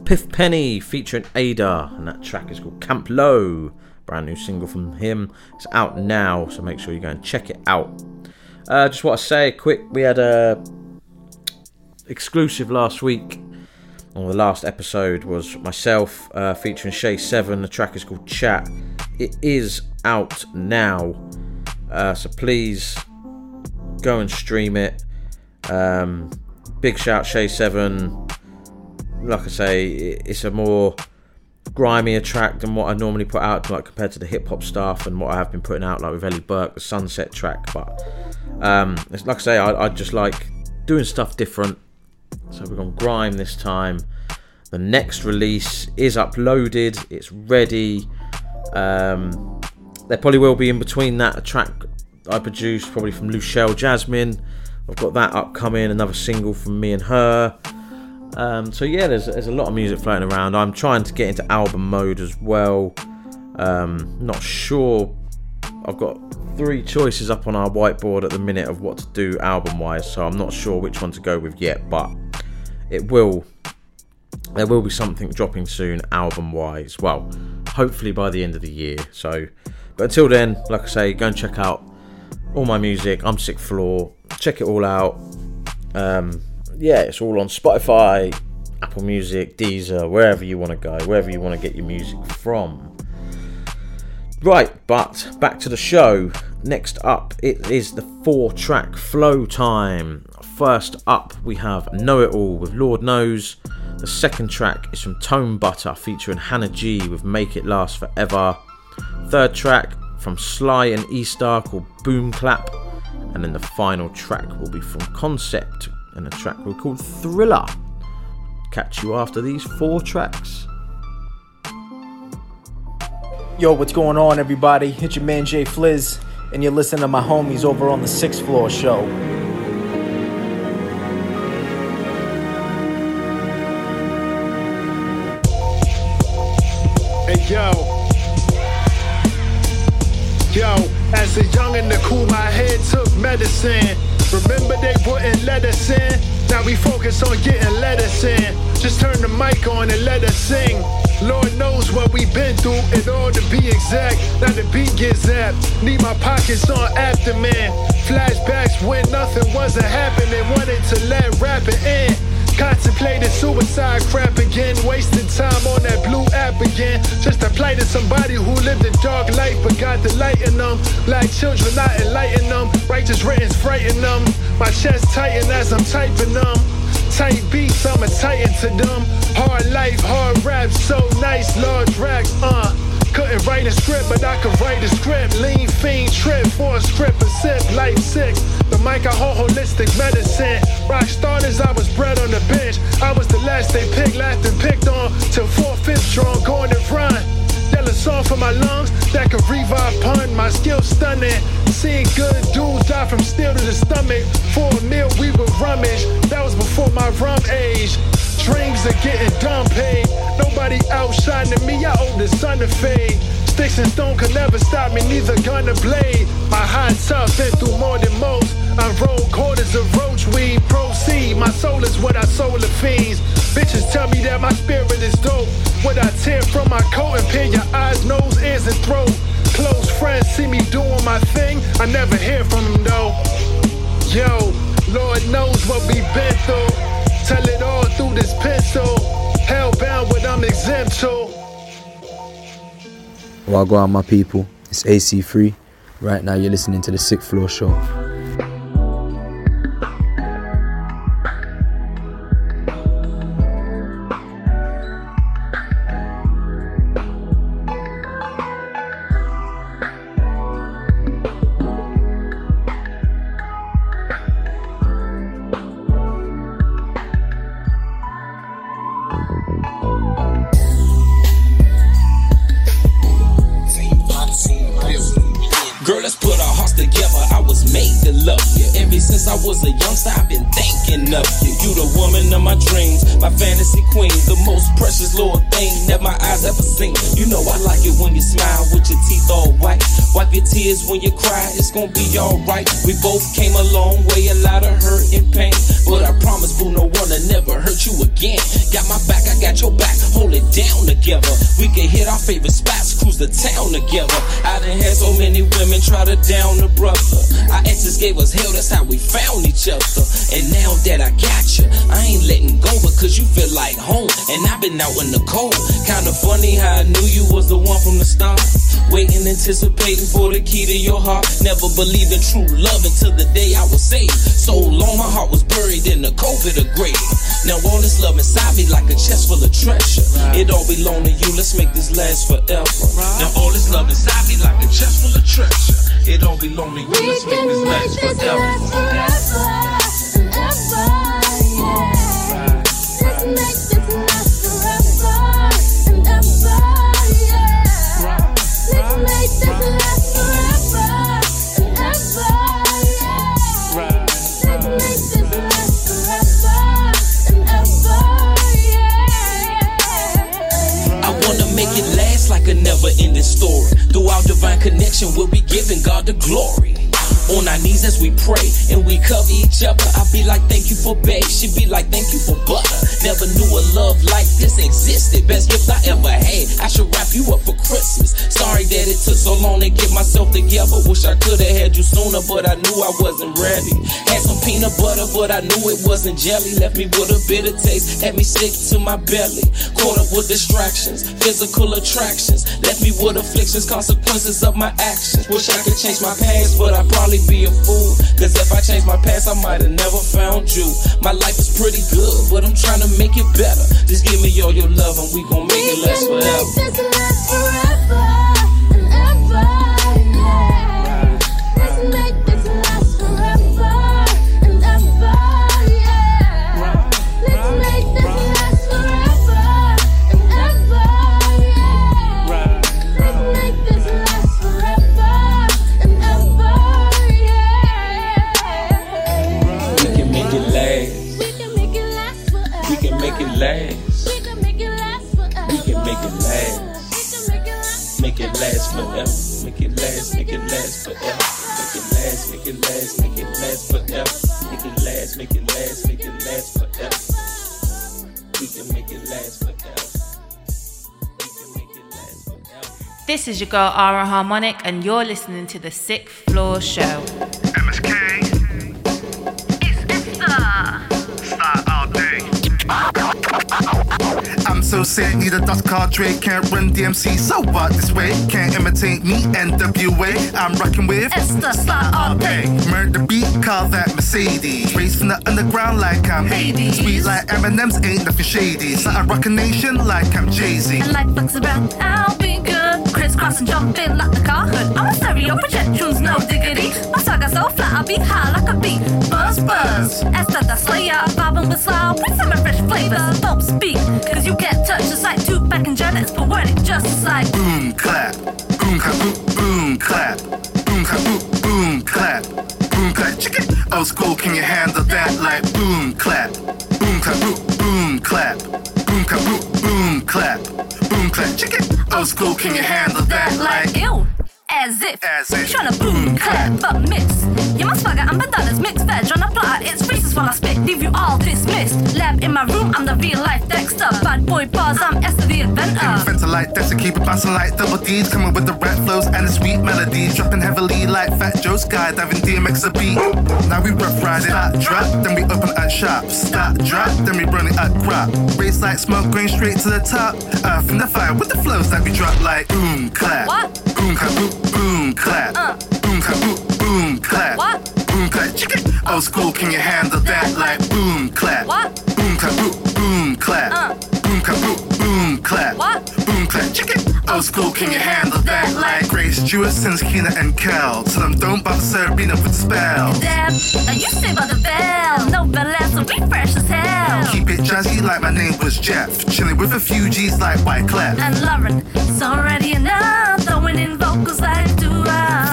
Piff Penny featuring Ada, and that track is called Camp Low. Brand new single from him. It's out now, so make sure you go and check it out. Uh, just want to say quick, we had a exclusive last week. On the last episode was myself uh, featuring Shay Seven. The track is called Chat. It is out now, uh, so please go and stream it. Um, big shout Shay Seven like I say, it's a more grimier track than what I normally put out, like compared to the hip hop stuff and what I have been putting out, like with Ellie Burke, the Sunset track. But um, like I say, I, I just like doing stuff different. So we're on grime this time. The next release is uploaded. It's ready. Um, there probably will be in between that a track I produced, probably from Luchelle Jasmine. I've got that upcoming. Another single from me and her. Um, so yeah, there's there's a lot of music floating around. I'm trying to get into album mode as well. Um, not sure. I've got three choices up on our whiteboard at the minute of what to do album wise, so I'm not sure which one to go with yet. But it will. There will be something dropping soon, album wise. Well, hopefully by the end of the year. So, but until then, like I say, go and check out all my music. I'm Sick Floor. Check it all out. Um, yeah, it's all on Spotify, Apple Music, Deezer, wherever you want to go, wherever you want to get your music from. Right, but back to the show. Next up, it is the four track flow time. First up, we have Knowitall with Lord Knows. The second track is from Tone Butta featuring Hannah G with Make It Last Forever. Third track from Sly and E Star called Boom Klap. And then the final track will be from Koncept and a track called Thriller. Catch you after these four tracks. Yo, what's going on, everybody? It's your man Jay Fliz, and you're listening to my homies over on the Sixth Floor Show. Hey yo. Yo, as a young and to cool my head, took medicine. Remember they wouldn't let us in. Now we focus on getting letters in. Just turn the mic on and let us sing. Lord knows what we've been through in order to be exact. Now the beat gets zapped. Need my pockets on afterman. Flashbacks when nothing wasn't happening. Wanted to let rapping in. Contemplated suicide crap again, wasting time on that blue app again. Just to to somebody who lived a dark life but got the light in them. Like children, not enlighten them. Righteous writings frighten them. My chest tighten as I'm typing them. Tight beats, I'm a titan to them. Hard life, hard rap, so nice, large racks, uh. Couldn't write a script, but I could write a script. Lean, fiend, trip for a script, a sip, life sick. The mic, I hold holistic medicine. Rock starters, I was bred on the bench. I was the last they picked, last and picked on. Till four fifth strong, going to run. Yellow song for my lungs that could revive pun. My skill stunning. Seeing good dudes die from steel to the stomach. For a meal, we would rummage. That was before my rum age. Dreams are getting dumb paid. Nobody outshining me. I owe the sun to fade. Sticks and stone can never stop me, neither gun or blade. My hot tough been through more than most. I roll quarters of roach weed. Proceed, my soul is what I soul the fiends. Bitches tell me that my spirit is dope. What I tear from my coat and pin your eyes, nose, ears, and throat. Close friends see me doing my thing. I never hear from them though. Yo, Lord knows what we've been through. Tell it all through this pistol. Hellbound, what I'm exempt to. Wagwan, my people. It's AC3. Right now, you're listening to the Sixth Floor Show. Together. I done had so many women try to down the brother. Our exes gave us hell, that's how we found each other. And now that I got you, I ain't letting go because you feel like home. And I've been out in the cold. Kinda funny how I knew you was the one from the start. Waiting, anticipating for the key to your heart. Never believed in true love until the day I was saved. So long, my heart was buried in the COVID of grave. Now all this love inside me like a chest full of treasure. It all belong to you, let's make this last forever. Now all this love inside me like a chest full of treasure. It all belong to you, let's make this last forever. I story. Through our divine connection, we'll be giving God the glory. On our knees as we pray and we cover each other. I be like, thank you for babe. She be like, thank you for butter. Never knew a love like this existed. Best gift I ever had. I should wrap you up for Christmas. Sorry that it took so long to get myself together. Wish I could have had you sooner, but I knew I wasn't ready. Had some peanut butter, but I knew it wasn't jelly. Left me with a bitter taste. Had me sick to my belly. Caught up with distractions, physical attractions. Left me with afflictions, consequences of my actions. Wish I could change my past, but I'd probably be a fool. Cause if I changed my past, I might have never found you. My life is pretty good, but I'm trying to make it better. Just give me all your love and we gon' make it last forever. This is your girl Ara Harmonic, and you're listening to the Sixth Floor Show. I'm so sick, need a dust card Drake. Can't run DMC, so what this way? Can't imitate me, NWA. I'm rocking with Esther Star Hey, murder beat, call that Mercedes. Raised from the underground like I'm Hades. Sweet like M&M's, ain't nothing shady. So I rock a nation like I'm Jay-Z. And like flex around, I'll be. Crisscross and jump in like the car hood. I'm a stereo project tunes, no diggity. My saga so flat, I'll be high like a bee. Buzz, buzz. Esther the Slayer, vibing with style. Bring some fresh flavors. Don't speak, cause you get touched just like Tupac and Janet's poetic, just like Boom, clap. Boom, clap, boom, clap. Boom, clap, boom, boom, clap. Boom, clap, chicken. Old school, can you handle that? Like boom, clap. Boom, clap, boom, boom, clap. Boom, boom, clap. Boom, clap, chicken. Old school, can you handle that? Like ew. As if, As if. tryna boom, clap, but mix. Yeah, my swagger and bandanas mix veg on a platter. It's lyrics while I spit, leave you all dismissed. Lab in my room, I'm the real life Dexter. Bad boy bars, I'm Esther the inventor. Inventor like Dexter, keep it bouncing like double D's. Coming with the rap flows and the sweet melodies. Dropping heavily like Fat Joe Sky, diving DMX a beat. Now we rough ride it, start drop, then we open at shop. Start drop, then we run it at crop. Race like smoke going straight to the top. Earth in the fire with the flows that we drop like boom clap. What? Boom clap, boom, boom clap. Uh. Boom clap, boom, boom clap. What? Boom clap, chicken. Old school, can you handle that like boom clap? What? Boom clap, boom, boom clap. Uh. Boom clap, chicken. Old school, can you handle that like Grace, Stewart, Sins, Keena, and Kel? Tell them don't bother Serena with the spell. Dab, now you say by the bell. No balance, so we fresh as hell. Keep it jazzy like my name was Jeff. Chilling with a few G's like Wyclef. And Lauryn, it's already enough. Throwing in vocals like do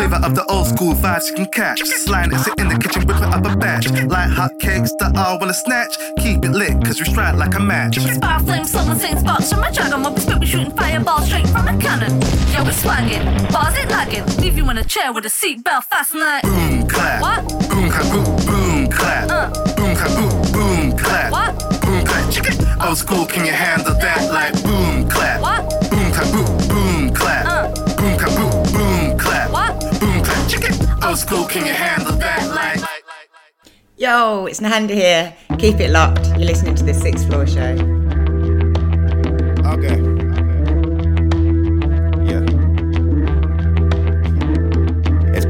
Flavor of the old school vibes you can catch. It, sit in the kitchen, whip it up a batch. Like hot cakes that all wanna snatch. Keep it lit, cause we strike like a match. Spark flames, someone saying sparks from a dragon. We spit, we shooting fireballs straight from a cannon. Yo, we swagging, bars it lagging. Leave you in a chair with a seatbelt fastened like. Boom clap. What? Boom clap, boom, boom clap. Uh. Boom clap, boom, boom clap. What? Boom clap, chicken. Old school, can you handle that like boom clap? What? Old school, can you handle that like? Yo, it's Nahanda here. Keep it locked. You're listening to the Sixth Floor Show. Okay.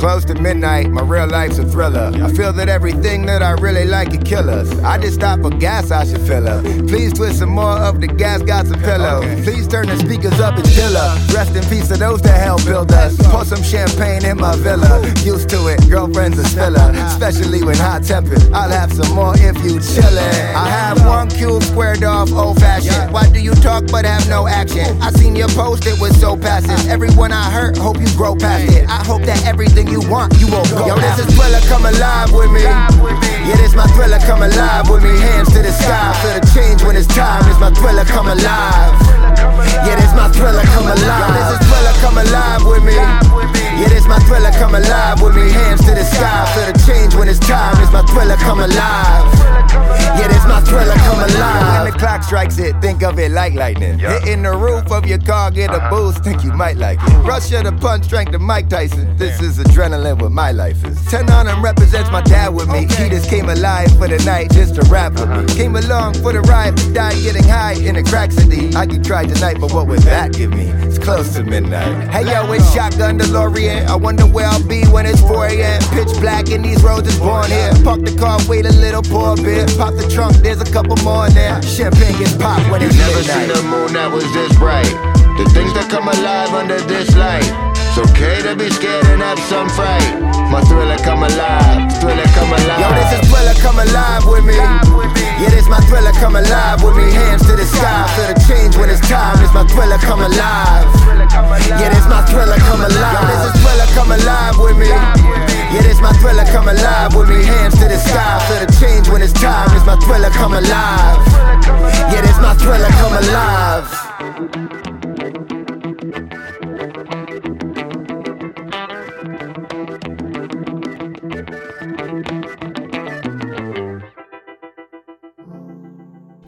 Close to midnight, my real life's a thriller. I feel that everything that I really like could kill us. I just stop for gas, I should fill up. Please twist some more of the gas, got some pillow. Please turn the speakers up and chill up. Rest in peace to those that helped build us. Pour some champagne in my villa. Used to it, girlfriends are stiller. Especially when hot tempered. I'll have some more if you chillin'. I have one cube squared off, old fashioned. Why do you talk but have no action? I seen your post, it was so passive. Everyone I hurt, hope you grow past it. I hope that everything you want, you won't go. Yo, this is Thriller, come alive with me. Yeah, this my thriller, come alive with me. Hands to the sky, feel the change when it's time. This my thriller, come alive. Yeah, this my thriller, come alive. Yo, this is Thriller, come alive with me. Yeah, this my thriller, come alive with me. Hands to the sky, feel the change when it's time. This my thriller, come alive. Yeah, this my thriller, come alive. When the clock strikes it, think of it like lightning. Hitting the roof of your car, get a uh-huh. boost, think you might like it. Rush of the punch, strength to Mike Tyson. This is adrenaline what my life is. 10 on him represents my dad with me. He just came alive for the night just to rap with me. Uh-huh. Came along for the ride, but died getting high in a crack city. I could cry tonight, but what would that give me? It's close to midnight. Hey yo, it's shotgun DeLorean. I wonder where I'll be when it's 4 a.m. Pitch black and these roads is born here. Park the car, wait a little, pour a beer. Pop the trunk, there's a couple more in there. Champagne gets popped when it's Never midnight. seen a moon that was this bright. The things that come alive under this light. It's okay to be scared and have some fright. My thriller come alive, thriller come alive. Yo, this is Thriller, come alive with me. Yeah, this my thriller, come alive with me. Hands to the sky, feel the change when it's time. This my thriller, come alive. Yeah, this my thriller, come alive. This is Thriller, come alive with me. Yeah, this my thriller, come alive with me. Hands to the sky, feel the change when it's time. This my thriller, come alive. Yeah, this my thriller, come alive.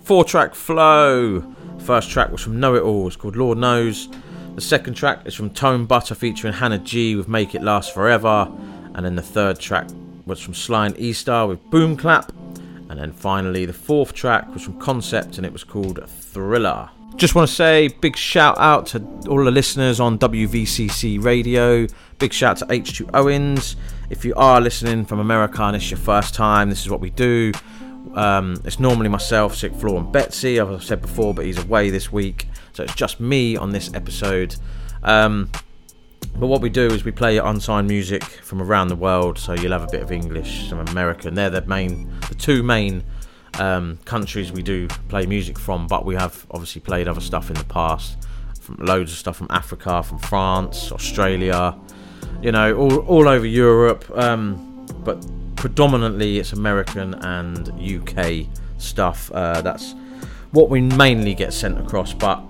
Four track flow. First track was from Knowitall. It's called Lord Knows. The second track is from Tone Butta featuring Hannah G with Make It Last Forever. And then the third track was from Sly and Estar with Boom Klap. And then finally, the fourth track was from Koncept and it was called Thriller. Just want to say big shout out to all the listeners on WVCC Radio. Big shout to H2 Owens. If you are listening from America and it's your first time, this is what we do. Um, it's normally myself, Sick Floor, and Betsy. as I've said before, but he's away this week, so it's just me on this episode. Um, but what we do is we play unsigned music from around the world, so you'll have a bit of English, some American. They're the main, the two main um, countries we do play music from. But we have obviously played other stuff in the past, from loads of stuff from Africa, from France, Australia, you know, all all over Europe. Um, but predominantly it's American and UK stuff. Uh, that's what we mainly get sent across, but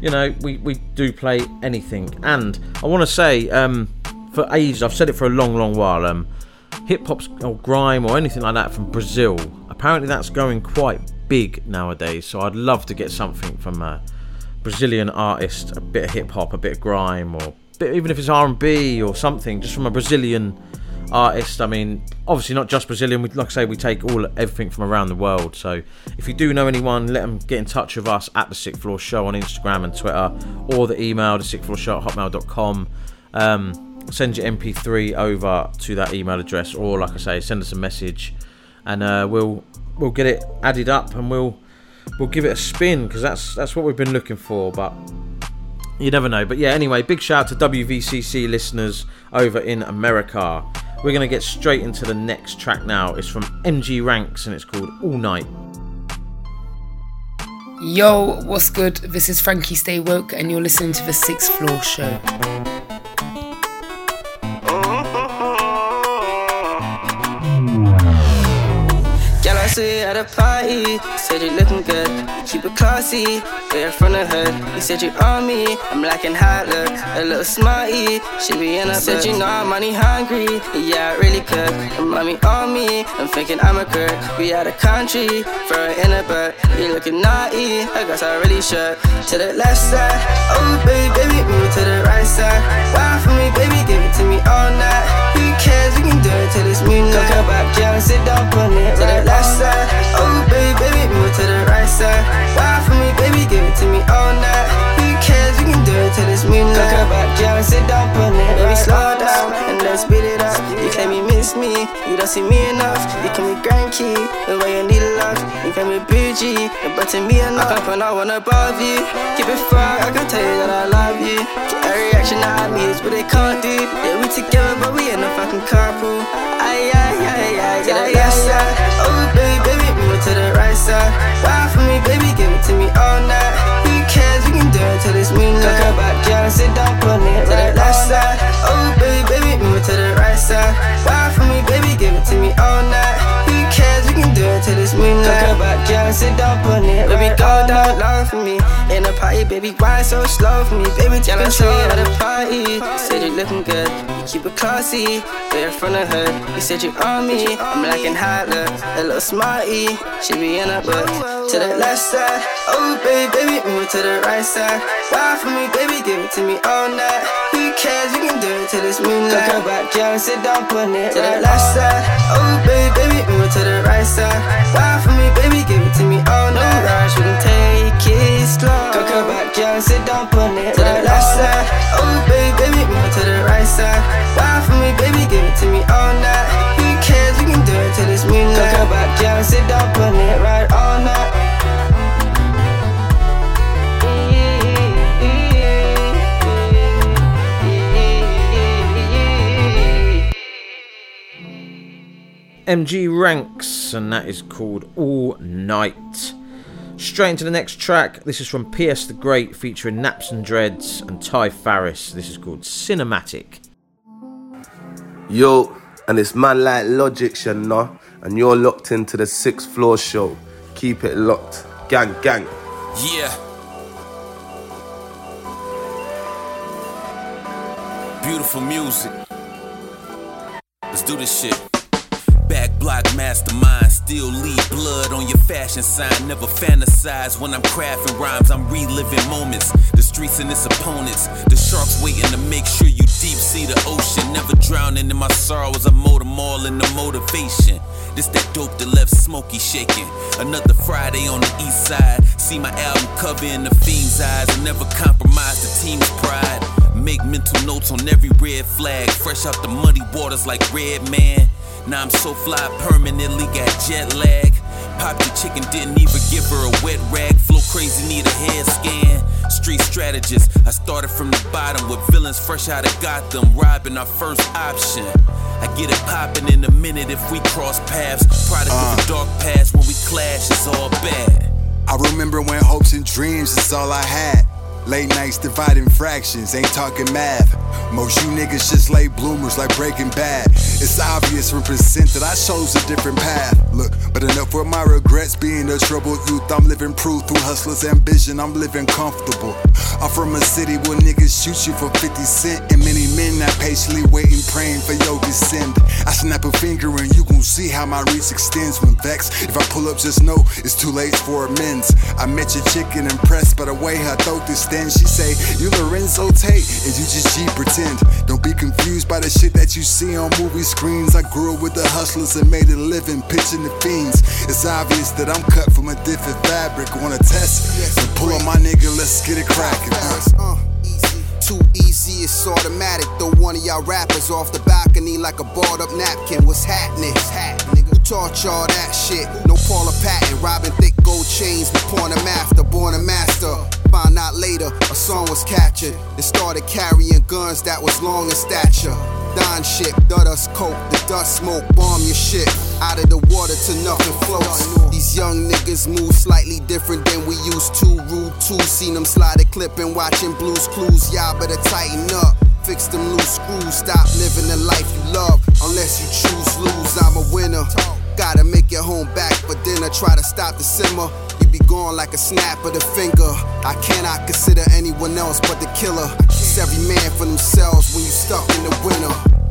you know, we, we do play anything. And I want to say, um, for ages, I've said it for a long, long while. Um, hip hop or grime or anything like that from Brazil. Apparently, that's going quite big nowadays. So I'd love to get something from a Brazilian artist, a bit of hip hop, a bit of grime, or bit, even if it's R and B or something, just from a Brazilian artist. I mean, obviously not just Brazilian. We, like I say, we take all everything from around the world. So if you do know anyone, let them get in touch with us at the Sixth Floor Show on Instagram and Twitter, or the email the Sixth Floor Show at hotmail.com. Um, send your MP3 over to that email address, or like I say, send us a message, and uh, we'll we'll get it added up and we'll we'll give it a spin because that's that's what we've been looking for. But you never know. But yeah, anyway, big shout out to WVCC listeners over in America. We're going to get straight into the next track now. It's from Mgrankz and it's called All Night. Yo, what's good? This is Frankie Stay Woke, and you're listening to the Sixth Floor Show. See at a party. Said you looking good, keep it classy. Way in front of her, you said you on me. I'm lacking hot look, a little smarty. She be in a Said you know I'm money hungry. Yeah, I really could. And mommy on me, I'm thinking I'm a crook. We out of country, for in a butt. You looking naughty, I guess I really should. To the left side, oh baby, baby, move to the right side. Wine for me, baby, give it to me all night. Who cares? We can do it till it's. Go come back, girl, sit down, put it to the left side. Oh baby, baby, move to the right side. Wine for me, baby, give it to me all night. Cares? We can do it till it's moonlight. Go come back, girl, sit down, put it. Baby, slow down and let's speed it up. You claim you miss me, you don't see me enough. You call me grandkey, the way you need love. You claim me bougie, but to me enough. I can put no one above you. Keep it far, I can tell you that I love you. Get a reaction out of me is what they can't do. Yeah, we together, but we ain't no fucking couple. Ay, ay, ay, ay, to the left side. Oh, baby, baby, move to the right side. Wine for me, baby, give it to me all night. Who cares? We can do it till it's. Go come back, girl, sit down, put it to the left side. Oh, baby, baby, move it to the right side. Wine for me, baby, give it to me all night. Who cares? We can do it till it's. Go come back, girl, sit down, put it. Baby, go down low for me. In a party, baby, why so slow for me? Baby, take control at a party. You said you're looking good, you keep it classy. In front of her, you said you on me. I'm lacking hot look, a little smarty. She be in a book. To the left side, oh baby, baby, move to the right side. Why for me, baby, give it to me all night. Who cares? We can do it till it's moonlight. Come back, girl, sit down, put it to the left side. Oh baby, baby, move to the right side. Why for me, baby, give it to me all night. No rush, we can take it slow. Go come back, girl, sit down, put it to the left side. Oh baby, baby, move to the right side. Why for me, baby, give it to me all night. Who cares? We can do it till it's moonlight. Go come back, girl, sit down, put it right all night. Mgrankz, and that is called All Night. Straight into the next track. This is from PS the Great featuring NapsNdreds and Ty Farris. This is called Cinematic. Yo, and it's man like Logic, you know, and you're locked into the sixth floor show. Keep it locked. Gang, gang. Yeah. Beautiful music. Let's do this shit. Back block mastermind, still leave blood on your fashion sign. Never fantasize when I'm crafting rhymes, I'm reliving moments. The streets and its opponents, the sharks waiting to make sure you deep sea the ocean. Never drowning in my sorrows, I mold them all in the motivation. This that dope that left Smokey shaking. Another Friday on the east side. See my album cover in the fiend's eyes. I never compromise the team's pride. Make mental notes on every red flag. Fresh out the muddy waters like Redman. Now I'm so fly permanently, got jet lag. Popped the chicken, didn't even give her a wet rag. Flow crazy, need a head scan. Street strategist, I started from the bottom with villains fresh out of Gotham, robbing our first option. I get it popping in a minute if we cross paths. Product of a uh. dark past, when we clash, it's all bad. I remember when hopes and dreams is all I had. Late nights dividing fractions, ain't talking math. Most you niggas just late bloomers like Breaking Bad. It's obvious from percent that I chose a different path. Look, but enough with my regrets being a troubled youth. I'm living proof through hustler's ambition. I'm living comfortable. I'm from a city where niggas shoot you for 50 cent, and many men not patiently waiting praying for your descend. I snap a finger and you gon' see how my reach extends when vexed. If I pull up, just know it's too late for amends. I met your chicken impressed by the way her throat distends. She say, You Larenz Tate, and you just G pretend. Don't be confused by the shit that you see on movie screens. I grew up with the hustlers and made a living pitching the fiends. It's obvious that I'm cut from a different fabric. Wanna test? Then pull up my nigga, let's get it cracking. Uh, Too easy, it's automatic. Throw one of y'all rappers off the balcony like a balled up napkin. What's happening? Who taught y'all that shit? No Paula Patton, robbing thick gold chains. We porn them after, born a master. Found out later, a song was captured. They started carrying guns that was long in stature. Don shit, us coke, the dust smoke, bomb your shit. Out of the water to nothing floats. These young niggas move slightly different than we used to. Rude too, seen them slide a clip and watching Blues Clues. Y'all better tighten up. Fix them loose screws. Stop living the life you love. Unless you choose lose, I'm a winner. Gotta make your home back for dinner. Try to stop the simmer. You be gone like a snap of the finger. I cannot consider anyone else but the killer. It's every man for themselves when you stuck in the winter.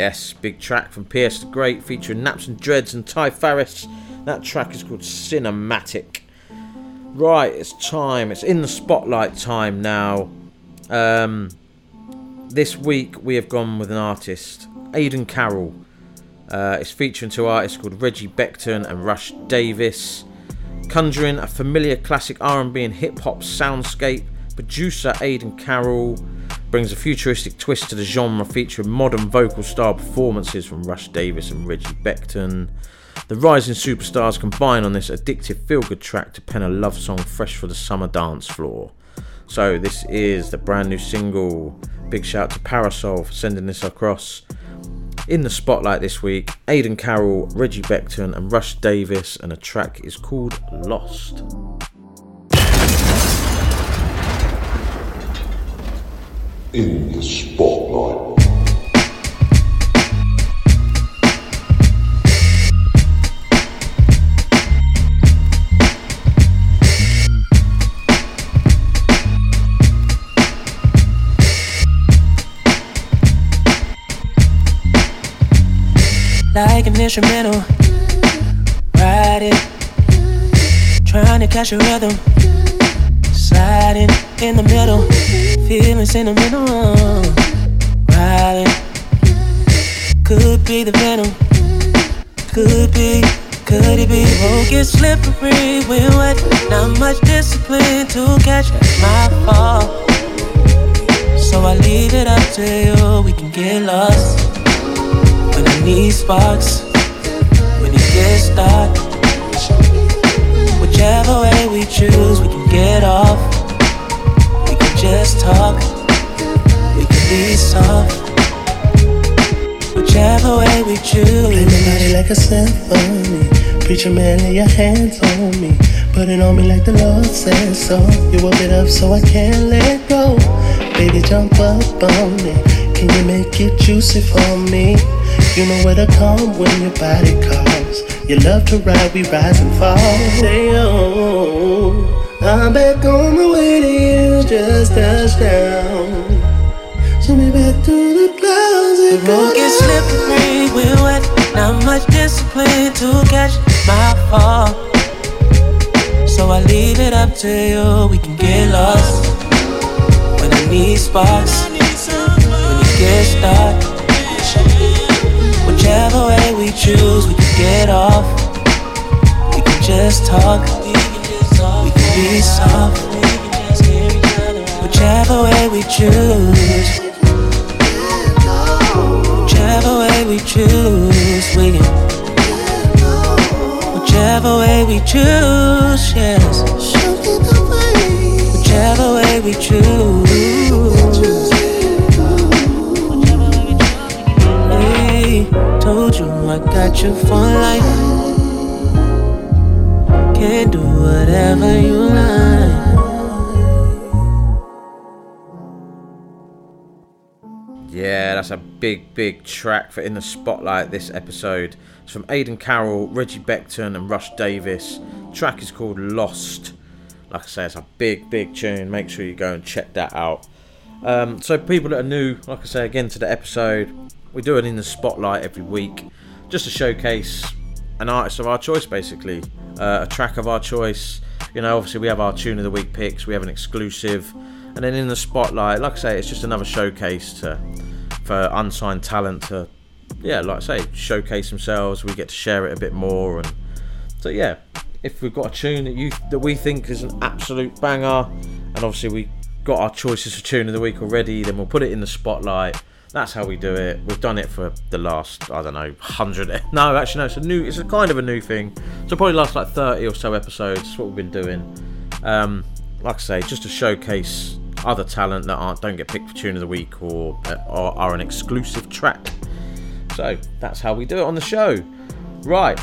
Yes, big track from PS the Great featuring NapsNdreds and Ty Farris. That track is called Cinematic. Right, it's time. It's in the spotlight time now. Um, this week we have gone with an artist, Aidan Carroll. Uh, it's featuring two artists called Reggie Becton and Rush Davis, conjuring a familiar classic R&B and hip hop soundscape. Producer Aidan Carroll brings a futuristic twist to the genre, featuring modern vocal style performances from Rush Davis and Reggie Becton. The rising superstars combine on this addictive feel good track to pen a love song fresh for the summer dance floor. So, this is the brand new single. Big shout to Parasol for sending this across. In the spotlight this week, Aidan Carroll, Reggie Becton, and Rush Davis, and the track is called Lost. In the spotlight. like an instrumental. Ride it, trying to catch a rhythm. Sliding in the middle, feeling sentimental. Riding, could be the venom, could be, could it be? Won't get slippery when wet. Not much discipline to catch my fall. So I leave it up to you. We can get lost when I need sparks, when it gets dark. Whichever way we choose, we can get off. Just talk, we can be soft. Whichever way we choose. Play my body like a symphony. Preacher man, lay your hands on me. Put it on me like the Lord says so. You whip it up so I can't let go. Baby, jump up on me. Can you make it juicy for me? You know where to come when your body calls. You love to ride, we rise and fall. Say, oh, I'm back on my way to you, just touched down. Send me back to the clouds The road gets slippery, we're wet. Not much discipline to catch my fall. So I leave it up to you. We can get lost when I need sparks. When you get stuck. Whichever way we choose, we can get off. We can just talk. Be soft. Whichever way we choose. Whichever way we choose, we can. Whichever way we choose, yes. Whichever way we choose. Told you I got you for life. Can do whatever you like. Yeah, that's a big, big track for In the Spotlight this episode. It's from Aidan Carroll, Reggie Becton, and Rush Davis. The track is called Lost. Like I say, it's a big, big tune. Make sure you go and check that out. Um, so, people that are new, like I say again to the episode, we do it in the spotlight every week just to showcase an artist of our choice, basically. Uh, a track of our choice. You know, obviously, we have our tune of the week picks, we have an exclusive. And then in the spotlight, like I say, it's just another showcase to, for unsigned talent to, yeah, like I say, showcase themselves. We get to share it a bit more, and so yeah, if we've got a tune that you that we think is an absolute banger, and obviously we got our choices for tune of the week already, then we'll put it in the spotlight. That's how we do it. We've done it for the last, I don't know, hundred. No, actually, no. It's a new. It's a kind of a new thing. So probably last like thirty or so episodes. That's what we've been doing. Um, like I say, just to showcase other talent that aren't don't get picked for tune of the week or, uh, or are an exclusive track. So that's how we do it on the show. Right.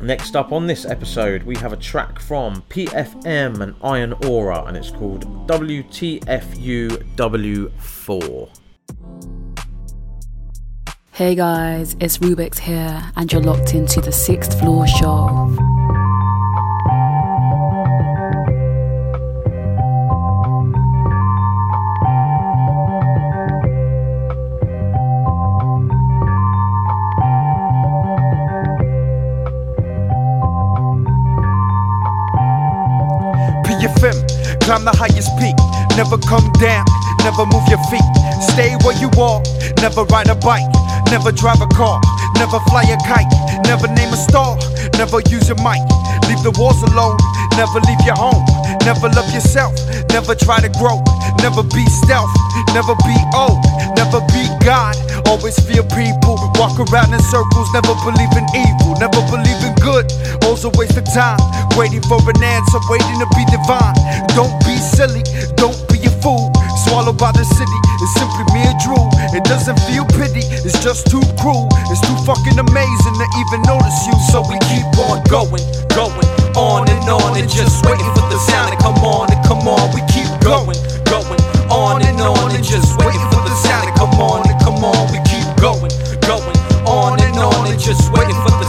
Next up on this episode, we have a track from PFM and Iron Ora, and it's called WTFUW4. Hey guys, it's Rubik's here, and you're locked into the sixth floor show. PFM, climb the highest peak. Never come down, never move your feet. Stay where you are, never ride a bike, never drive a car, never fly a kite, never name a star, never use a mic. Leave the walls alone, never leave your home, never love yourself, never try to grow, never be stealth, never be old, never be God. Always fear people, walk around in circles, never believe in evil, never believe in good. Always a waste of time, waiting for an answer, waiting to be divine. Don't be silly, don't be a fool. Swallowed by the city, it's simply mere drool. It doesn't feel pity, it's just too cruel. It's too fucking amazing to even notice you, so we keep on going, going on and on and just waiting for the sound to come on and come on. We keep going, going on and on and just waiting for the sound to come on and come on. We keep going, going on and on and just waiting for the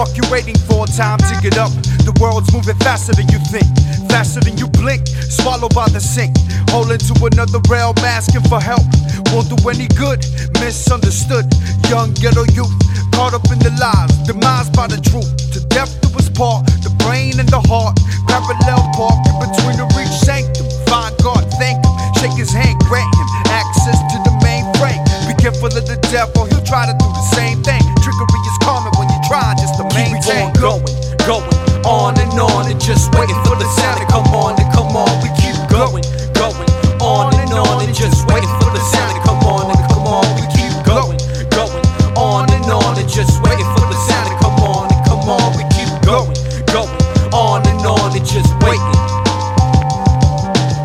fuck you waiting for? Time to get up. The world's moving faster than you think, faster than you blink. Swallowed by the sink, holding to another realm, asking for help. Won't do any good, misunderstood. Young ghetto youth, caught up in the lies, demised by the truth. To death do us part, the brain and the heart. Parallel park in between the reach sanctum. Find God, thank him, shake his hand, grant him access to the mainframe. Be careful of the devil, he'll try to do the same thing. Trickery is common when you try going, going on and on and just waiting for the sound to come on and come on. We keep going, going on and on and just waiting for the sound to come on and come on. We keep going, going on and on and just waiting for the sound to come on and come on. We keep going, going on and on and just waiting.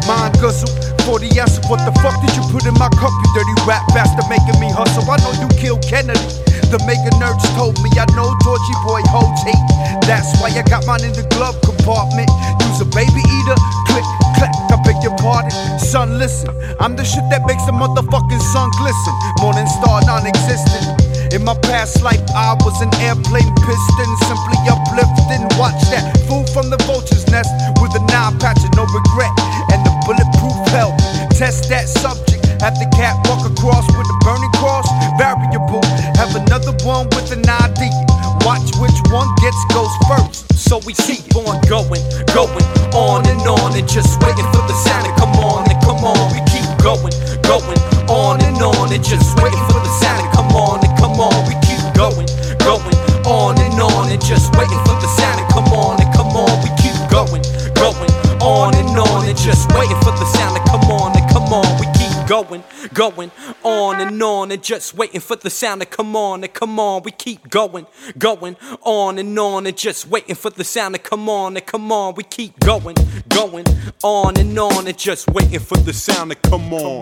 Mind guzzle, 40 acid, what the fuck did you put in my cup, you dirty rap bastard making me hustle? I know you killed Kennedy. The maker nerds told me I know Georgie boy holds hate. That's why I got mine in the glove compartment. Use a baby eater, click, clack, I beg your pardon. Son, listen, I'm the shit that makes the motherfucking sun glisten. Morning star non existent. In my past life, I was an airplane piston, simply uplifting. Watch that fool from the vulture's nest with a nine patch and no regret, and the bulletproof helmet. Test that subject. Have the cat walk across with a burning cross. Variable. Have another one with an idea. Watch which one gets goes first. So we keep on going, going on and on and just waiting for the sound to come on and come on. We keep going, going on and on and just waiting for the sound to come on and come on. We keep going, going on and on and just waiting going, on and on and just waiting for the sound to come on and come on. We keep going, going on and on and just waiting for the sound to come on and come on. We keep going, going on and on and just waiting for the sound to come on.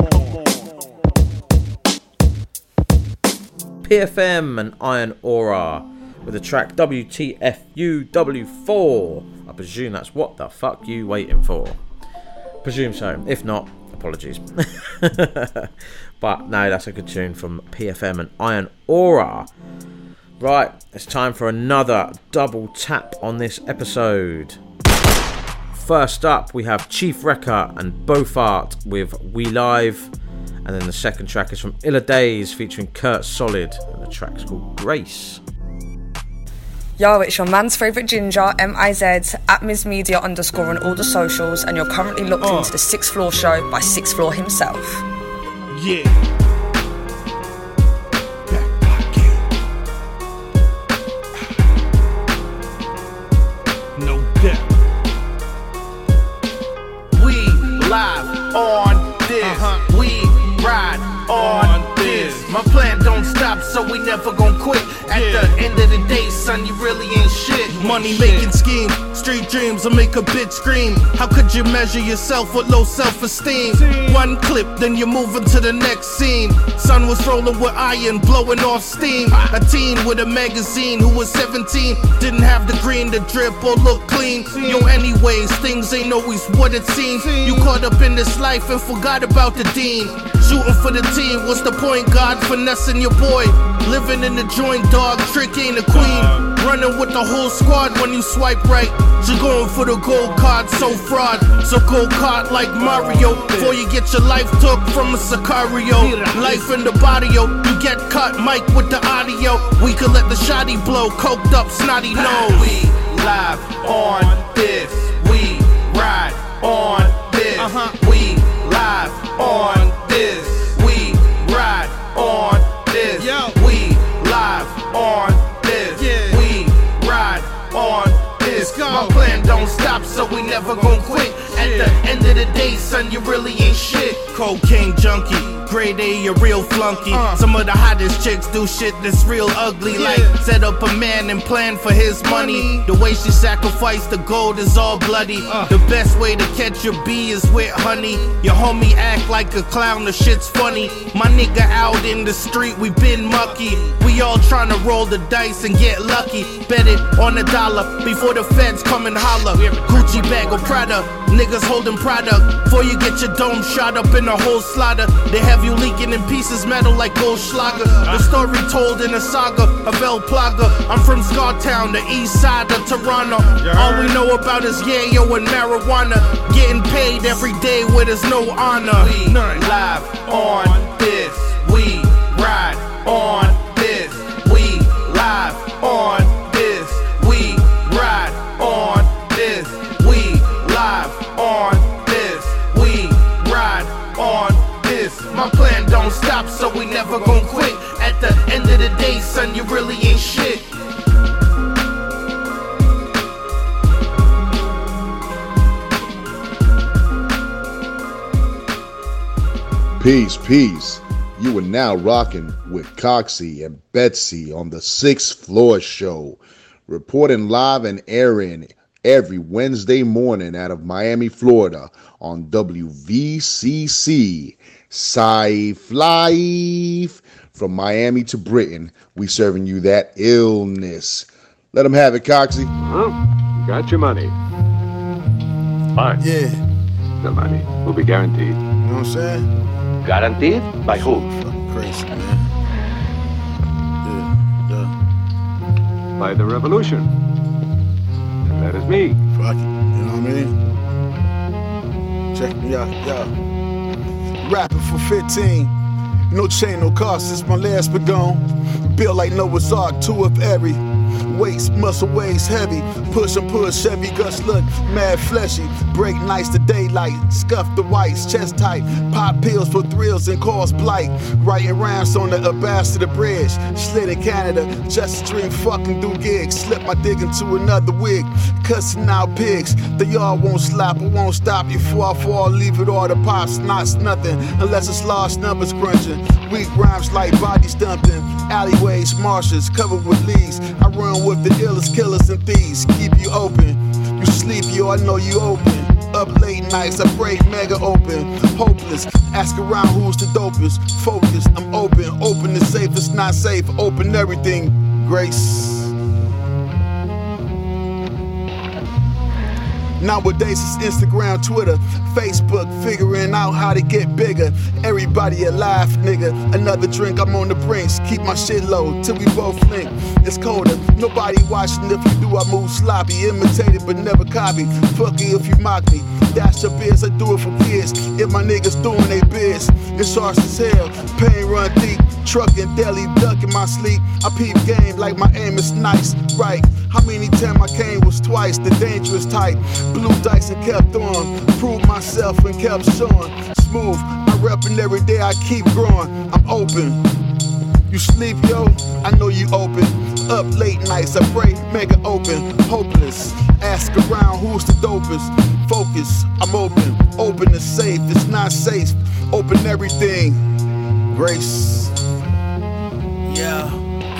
PFM and Iron Ora with the track WTFUW4. I presume that's what the fuck you waiting for. Presume so. If not, apologies. but no, that's a good tune from PFM and Iron Ora. Right, it's time for another double tap on this episode. First up, we have Chief Reckah and Bofaat with We Live. And then the second track is from Illah Dayz featuring Kurt Solid. And the track's called Grace. Yo, it's your man's favourite ginger, M-I-Z, at Ms Media underscore on all the socials, and you're currently locked Uh. into the Sixth Floor show by Sixth Floor himself. Yeah. No doubt. We live on so we never gon' quit. At the end of the day, son, you really ain't shit. Money making scheme, street dreams will make a bitch scream. How could you measure yourself with low self esteem? One clip, then you're moving to the next scene. Son was rolling with iron, blowing off steam. A teen with a magazine who was 17 didn't have the green to drip or look clean. Yo, anyways, things ain't always what it seems. You caught up in this life and forgot about the dean. Shooting for the team, what's the point? God finessing your boy. Living in the joint, dog, trick ain't a queen. Running with the whole squad when you swipe right. You're going for the gold card, so fraud. So go card like Mario. Before you get your life took from a Sicario. Life in the body, yo. You get cut, Mike with the audio. We could let the shoddy blow, coked up, snotty nose. We live on this. We ride on this. uh-huh. We live on this. We ride on this. We live on this. We ride on this. My plan don't stop, so we never gon' quit. The end of the day, son, you really ain't shit. Cocaine junkie, grade A, a real flunky. Uh. Some of the hottest chicks do shit that's real ugly, like set up a man and plan for his money. The way she sacrificed the gold is all bloody. Uh. The best way to catch your bee is with honey. Your homie act like a clown, the shit's funny. My nigga out in the street, we been mucky. We all tryna roll the dice and get lucky. Bet it on a dollar before the feds come and holler. Gucci bag or Prada, niggas holding product. Before you get your dome shot up in a whole slaughter, they have you leaking in pieces metal like gold Goldschlager. The story told in a saga of El Plaga. I'm from Scartown, the east side of Toronto. All we know about is yayo and marijuana. Getting paid every day where there's no honor. We live on this. We ride on End of the day, son, you really ain't shit. Peace, peace. You are now rocking with Coxie and Betsy on the Sixth Floor Show, reporting live and airing every Wednesday morning out of Miami, Florida on WVCC. Safe Life. From Miami to Britain, we serving you that illness. Let them have it, Coxie. Well, you got your money. Fine. Yeah. The money will be guaranteed. You know what I'm saying? Guaranteed? By who? Crazy, man. Yeah, yeah. By the revolution. And that is me. Fuck it. You know what I mean? Check me out, yo. Rapping for 15. No chain, no cost. It's my last begun. Built like Noah's Ark, two of every. Weights, muscle weighs heavy. Push and push, Chevy guts look mad fleshy. Break nights to daylight. Scuff the whites, chest tight. Pop pills for thrills and cause blight. Writing rhymes on the Ambassador Bridge. Slid in Canada, just a dream fucking do gigs. Slip my dig into another wig. Cussing out pigs. They all won't slap, I won't stop you. I fall, leave it all to pops. Knots nothing unless it's large numbers crunching. Weak rhymes like body stumping. Alleyways, marshes covered with leaves. I run with the illest killers and thieves. Keep you open. You sleep, yo, I know you open. Up late nights, I break mega open. Hopeless, ask around who's the dopest. Focus, I'm open. Open is safe, it's not safe. Open everything. Grace. Nowadays it's Instagram, Twitter, Facebook, figuring out how to get bigger. Everybody alive, nigga. Another drink, I'm on the brinks. Keep my shit low till we both link. It's colder, nobody watching. If you do, I move sloppy. Imitated but never copy. Fuck you if you mock me. That's your biz, I do it for kids. If my niggas doing they biz, it's harsh as hell. Pain run deep. Trucking, deli, duck in my sleep. I peep game like my aim is nice, right? How many times I came was twice the dangerous type. Blue dice and kept on. Proved myself and kept showing. Smooth, I reppin' every day, I keep growing. I'm open. You sleep, yo? I know you open. Up late nights, I pray, mega open. Hopeless. Ask around who's the dopest. Focus, I'm open. Open is safe, it's not safe. Open everything. Grace. Yeah,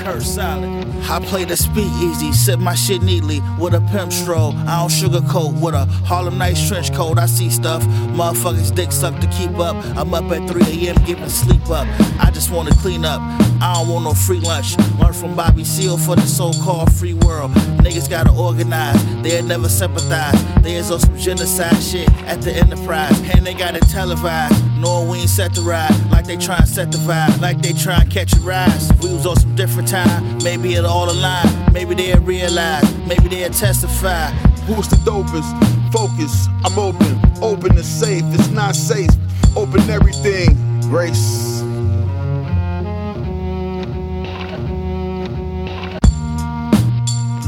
I play the speakeasy, sip my shit neatly with a pimp stroll. I don't sugarcoat with a Harlem Nights trench coat. I see stuff. Motherfuckers dick suck to keep up. I'm up at 3 a.m. giving sleep up. I just wanna clean up. I don't want no free lunch. Learn from Bobby Seale for the so-called free world. Niggas gotta organize. They had never sympathize. They is on some genocide shit at the enterprise. And they gotta it televised. We ain't set the ride. Like they try and set the vibe. Like they try and catch a rise. If we was on some different time, maybe it'll all align. Maybe they'll realize. Maybe they'll testify. Who's the dopest? Focus, I'm open. Open is safe, it's not safe. Open everything. Grace.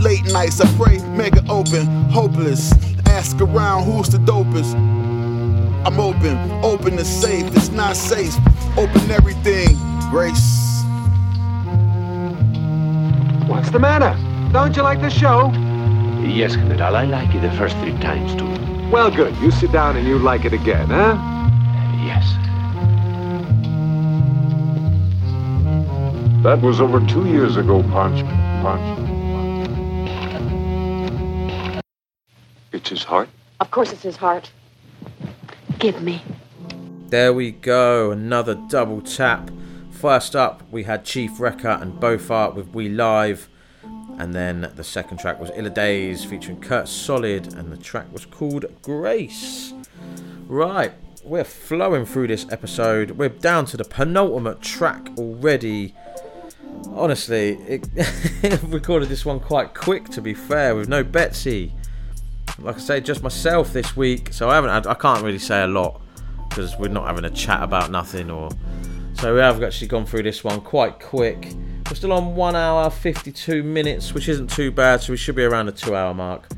Late nights, I pray, mega open, hopeless. Ask around who's the dopest. I'm open, open is safe, it's not safe. Open everything. Grace. What's the matter? Don't you like the show? Yes, General, I like it the first three times too. Well, good. You sit down and you like it again, huh? Yes. That was over two years ago, Punch. Punch. It's his heart. Of course it's his heart. Give me. There we go, another double tap. First up, we had Chief Reckah and Bofaat with We Live. And then the second track was Illah Dayz featuring Kurt Solid, and the track was called Grace. Right, we're flowing through this episode. We're down to the penultimate track already. Honestly, it recorded this one quite quick to be fair, with no Betsy. Like I say, just myself this week, so I haven't had, I can't really say a lot because we're not having a chat about nothing or so we have actually gone through this one quite quick. We're still on 1 hour 52 minutes, which isn't too bad, so we should be around the 2 hour mark,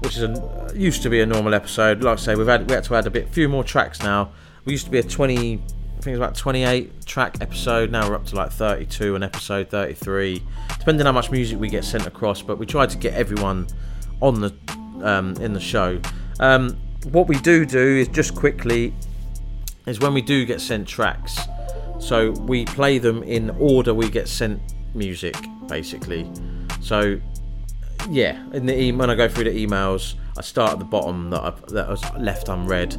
which is a, used to be a normal episode. Like I say, we've had we had to add a bit few more tracks now. We used to be a 20 I think it's about 28 track episode. Now we're up to like 32 and episode 33, depending how much music we get sent across. But we try to get everyone on the um, in the show. Um, what we do do is just quickly is when we do get sent tracks. So we play them in order we get sent music, basically. So yeah, in the e- when I go through the emails, I start at the bottom that I, that was left unread.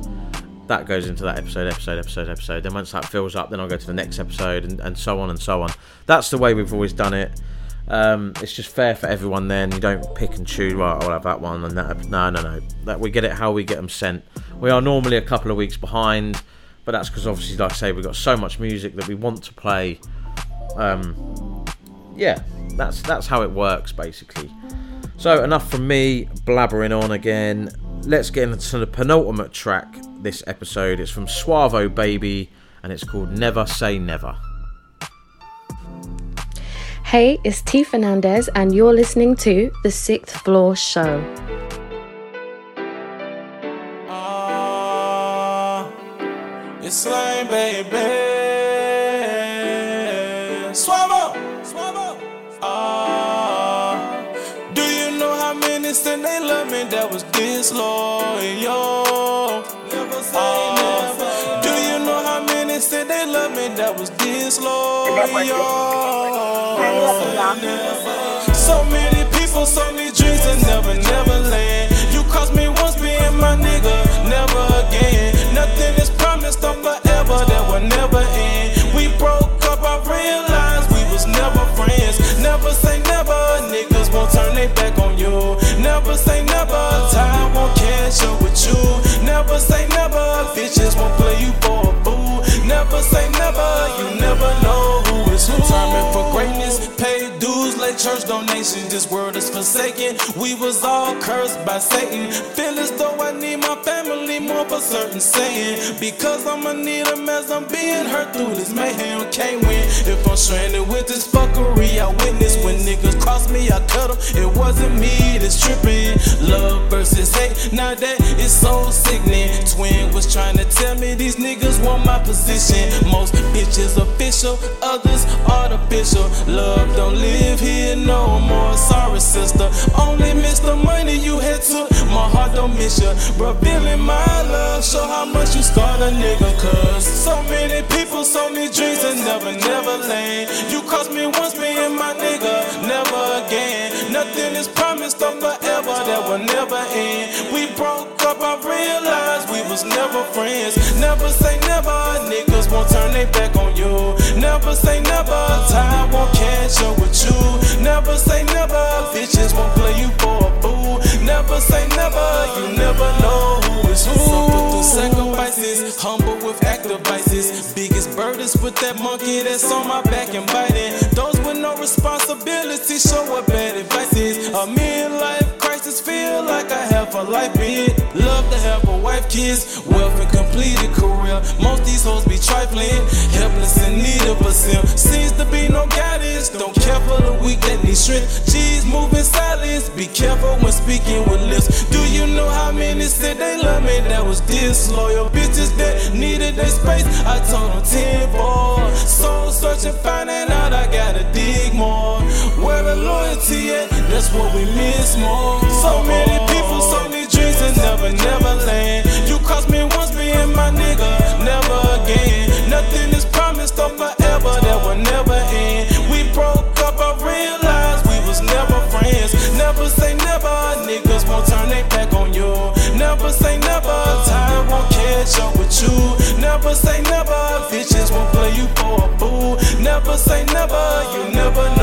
That goes into that episode, episode, episode, episode. Then once that fills up, then I'll go to the next episode, and, and so on and so on. That's the way we've always done it. Um, it's just fair for everyone. Then you don't pick and choose. Well, I'll have that one and that. No, no, no. That we get it how we get them sent. We are normally a couple of weeks behind, but that's because obviously, like I say, we've got so much music that we want to play. Um, yeah, that's that's how it works basically. So enough from me blabbering on again. Let's get into the penultimate track this episode. It's from Suavo Baby and it's called Never Say Nevah. Hey, it's T Fernandez, and you're listening to The Sixth Floor Show. It's like, baby. Swallow, swallow. Ah, do you know how many said they love me that was disloyal? Never say never. They love me that was disloyal? So many people, so many dreams and never, never land. You cost me once being my nigga, never again. Nothing is promised or forever, that will never end. We broke up, I realized we was never friends. Never say never, niggas won't turn their back on you. Never say never, time won't catch up with you. Never say never, bitches won't play you for a fool. Never say never, you never know church donations. This world is forsaken. We was all cursed by Satan. Feel as though I need my family more for certain saying. Because I'ma need them as I'm being hurt through this mayhem. Can't win if I'm stranded with this fuckery. I witness when niggas cross me, I cut them. It wasn't me that's tripping. Love versus hate. Now that is so sickening. Twin was trying to tell me these niggas want my position. Most bitches official, others artificial. Love don't live here no more. Sorry, sister. Only miss the money you had took. My heart don't miss you. Revealing my love. Show how much you scarred a nigga. Cause so many people, so many dreams and never, never land. You cost me once being my nigga. Never again. Nothing is promised or forever. That will never end. We broke up, I realized we was never friends. Never say never. Niggas won't turn their back on you. Never say never. Time won't catch up with you. Never say never. Bitches won't play you for a fool. Never say never. You never know who is who. Sacrifices. Humble with active vices. Biggest is with that monkey that's on my back and biting. Those with no responsibility show what bad advice is. A midlife crisis feel like I have a life bid. Love to have a wife, kids, wealth and completed career. Most these hoes be trifling, helpless in need of a sim. Seems to be no guidance. Don't care for the weak that need strength. G's moving silence. Be careful when speaking with lips. Do you know how many said they love me that was disloyal? Bitches that needed their space. I told them 10 for. Soul searching, finding out I gotta dig more. Where the loyalty at? That's what we miss more. So many people, so many dreams and never, never land. You cost me once being my nigga, never again. Nothing is promised or forever, that will never end. We broke up, I realized we was never friends. Never say never, niggas won't turn their back on you. Never say never, time won't catch up with you. Never say never, bitches won't play you for a fool. Never say never, you never know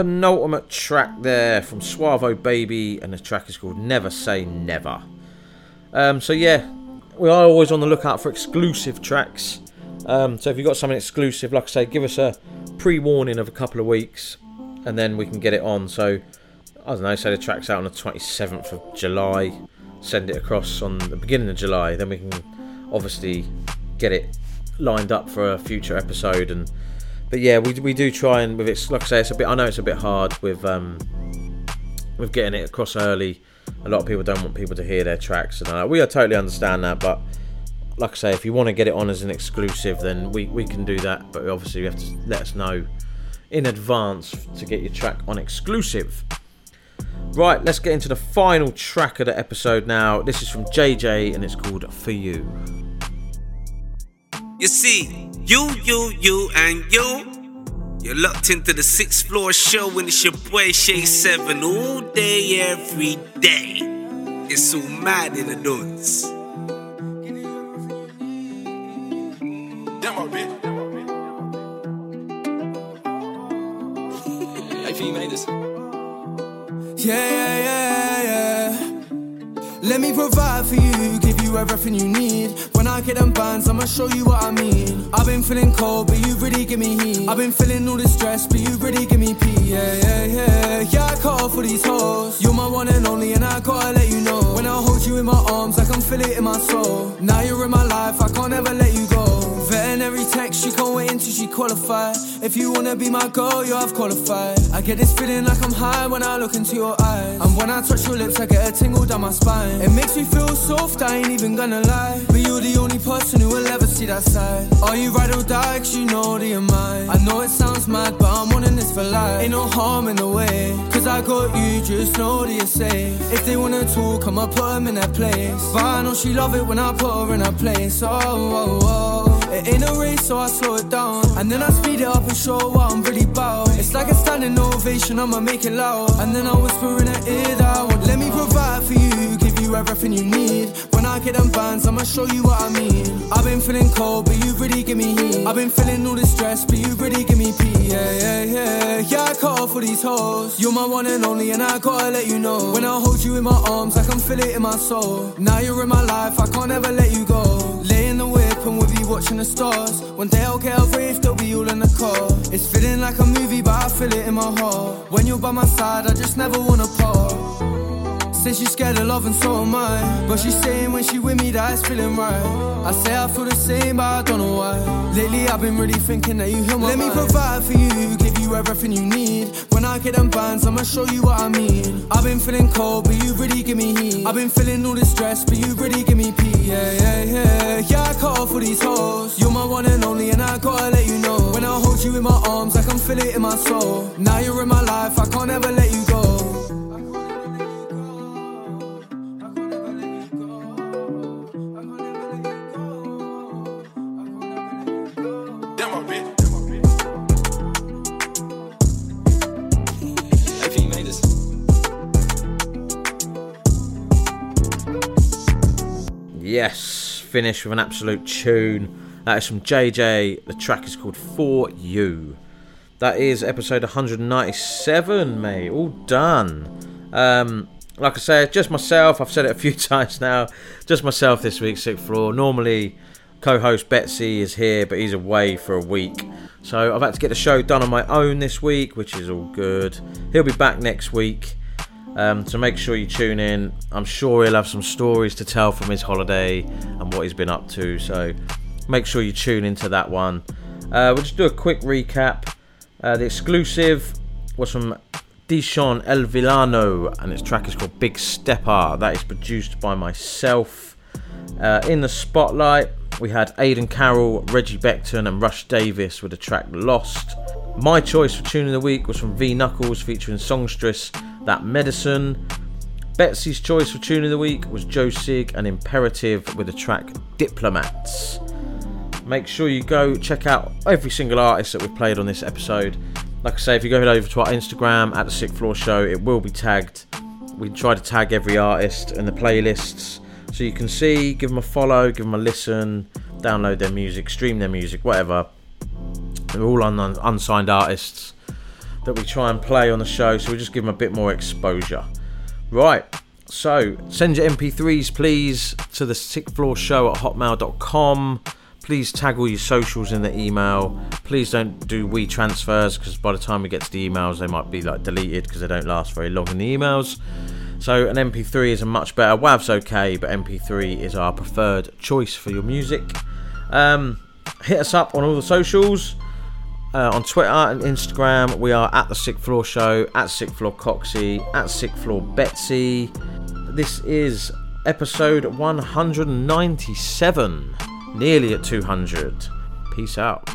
penultimate track there from Suavo Baby, and the track is called Never Say Nevah. Um, so yeah, we are always on the lookout for exclusive tracks. Um, so if you've got something exclusive, like I say, give us a pre-warning of a couple of weeks, and then we can get it on. So I don't know, say the track's out on the 27th of July, send it across on the beginning of July, then we can obviously get it lined up for a future episode and but yeah, we, we do try and with it. Like I say, it's a bit. I know it's a bit hard with um with getting it across early. A lot of people don't want people to hear their tracks, and uh, we totally understand that. But like I say, if you want to get it on as an exclusive, then we we can do that. But obviously, you have to let us know in advance to get your track on exclusive. Right, let's get into the final track of the episode now. This is from JJ and it's called For You. You see, you, you, you, and you. You're locked into the sixth floor show and it's your boy Shay 7 all day, every day. It's so mad in the nuts. Demo, bitch. Hey, P, you made this. Yeah, yeah, yeah, yeah. Let me provide for you, give you everything you need. When I get them bands, I'ma show you what I mean. I've been feeling cold, but you really give me heat. I've been feeling all the stress, but you really give me peace. Yeah, yeah, yeah. Yeah, I call for these hoes. You're my one and only, and I gotta let you know. When I hold you in my arms, I can feel it in my soul. Now you're in my life, I can't ever let you can't wait until she qualify. If you wanna be my girl, you have qualified. I get this feeling like I'm high when I look into your eyes. And when I touch your lips, I get a tingle down my spine. It makes me feel soft, I ain't even gonna lie. But you're the only person who will ever see that side. Are you ride or die? Cause you know that you're mine. I know it sounds mad, but I'm wanting this for life. Ain't no harm in the way. Cause I got you, just know that you're safe. If they wanna talk, I'ma put them in their place. But I know she love it when I put her in her place. Oh, oh, oh. It ain't a race, so I slow it down. And then I speed it up and show what I'm really about. It's like a standing ovation, I'ma make it loud. And then I whisper in her ear that I want. Let me provide for you, give you everything you need. When I get them bands, I'ma show you what I mean. I've been feeling cold, but you really give me heat. I've been feeling all the stress, but you really give me peace. Yeah, yeah, yeah. Yeah, I call for these hoes. You're my one and only, and I gotta let you know. When I hold you in my arms, I can feel it in my soul. Now you're in my life, I can't ever let you go. And we'll be watching the stars. One day I'll get a rave, they'll be all in the car. It's feeling like a movie, but I feel it in my heart. When you're by my side, I just never wanna part. Say she's scared of love and so am I. But she's saying when she with me that it's feeling right. I say I feel the same, but I don't know why. Lately I've been really thinking that you heal my Let me provide for you, give you everything you need. When I get them bands, I'ma show you what I mean. I've been feeling cold, but you really give me heat. I've been feeling all the stress, but you really give me peace. Yeah, yeah, yeah. Yeah, I call for these hoes. You're my one and only, and I gotta let you know. When I hold you in my arms, I can feel it in my soul. Now you're in my life, I can't ever let you go. Yes, finish with an absolute tune. That is from JJ. The track is called For You. That is episode 197, mate. All done. Um, like I said, just myself. I've said it a few times now. Just myself this week, Sixth Floor. Normally, co-host Betsy is here, but he's away for a week. So I've had to get the show done on my own this week, which is all good. He'll be back next week. Um, so make sure you tune in. I'm sure he'll have some stories to tell from his holiday and what he's been up to. So make sure you tune into that one. Uh, we'll just do a quick recap. Uh, the exclusive was from Dishon El Villano, and its track is called Big Steppa. That is produced by myself. Uh, in the spotlight, we had Aidan Carroll, Reggie Becton, and Rush Davis with the track Lost. My choice for tune of the week was from V Knuckles featuring songstress That Medicine. Betsy's choice for tune of the week was Joe Sig and IM'PERETIV with the track Diplomats. Make sure you go check out every single artist that we've played on this episode. Like I say, if you go head over to our Instagram at the Sixth Floor Show, it will be tagged. We try to tag every artist in the playlists so you can see, give them a follow, give them a listen, download their music, stream their music, whatever. They're all un- unsigned artists that we try and play on the show, so we just give them a bit more exposure. Right, so send your MP3s please to the Sixth Floor Show at hotmail.com. Please tag all your socials in the email. Please don't do WeTransfers because by the time we get to the emails, they might be like deleted because they don't last very long in the emails. So an MP3 is a much better. WAV's okay, but MP3 is our preferred choice for your music. Um, hit us up on all the socials. Uh, on Twitter and Instagram, we are at the Sixth Floor Show, at Sixth Floor Coxie, at Sixth Floor Betsy. This is episode 197, nearly at 200. Peace out.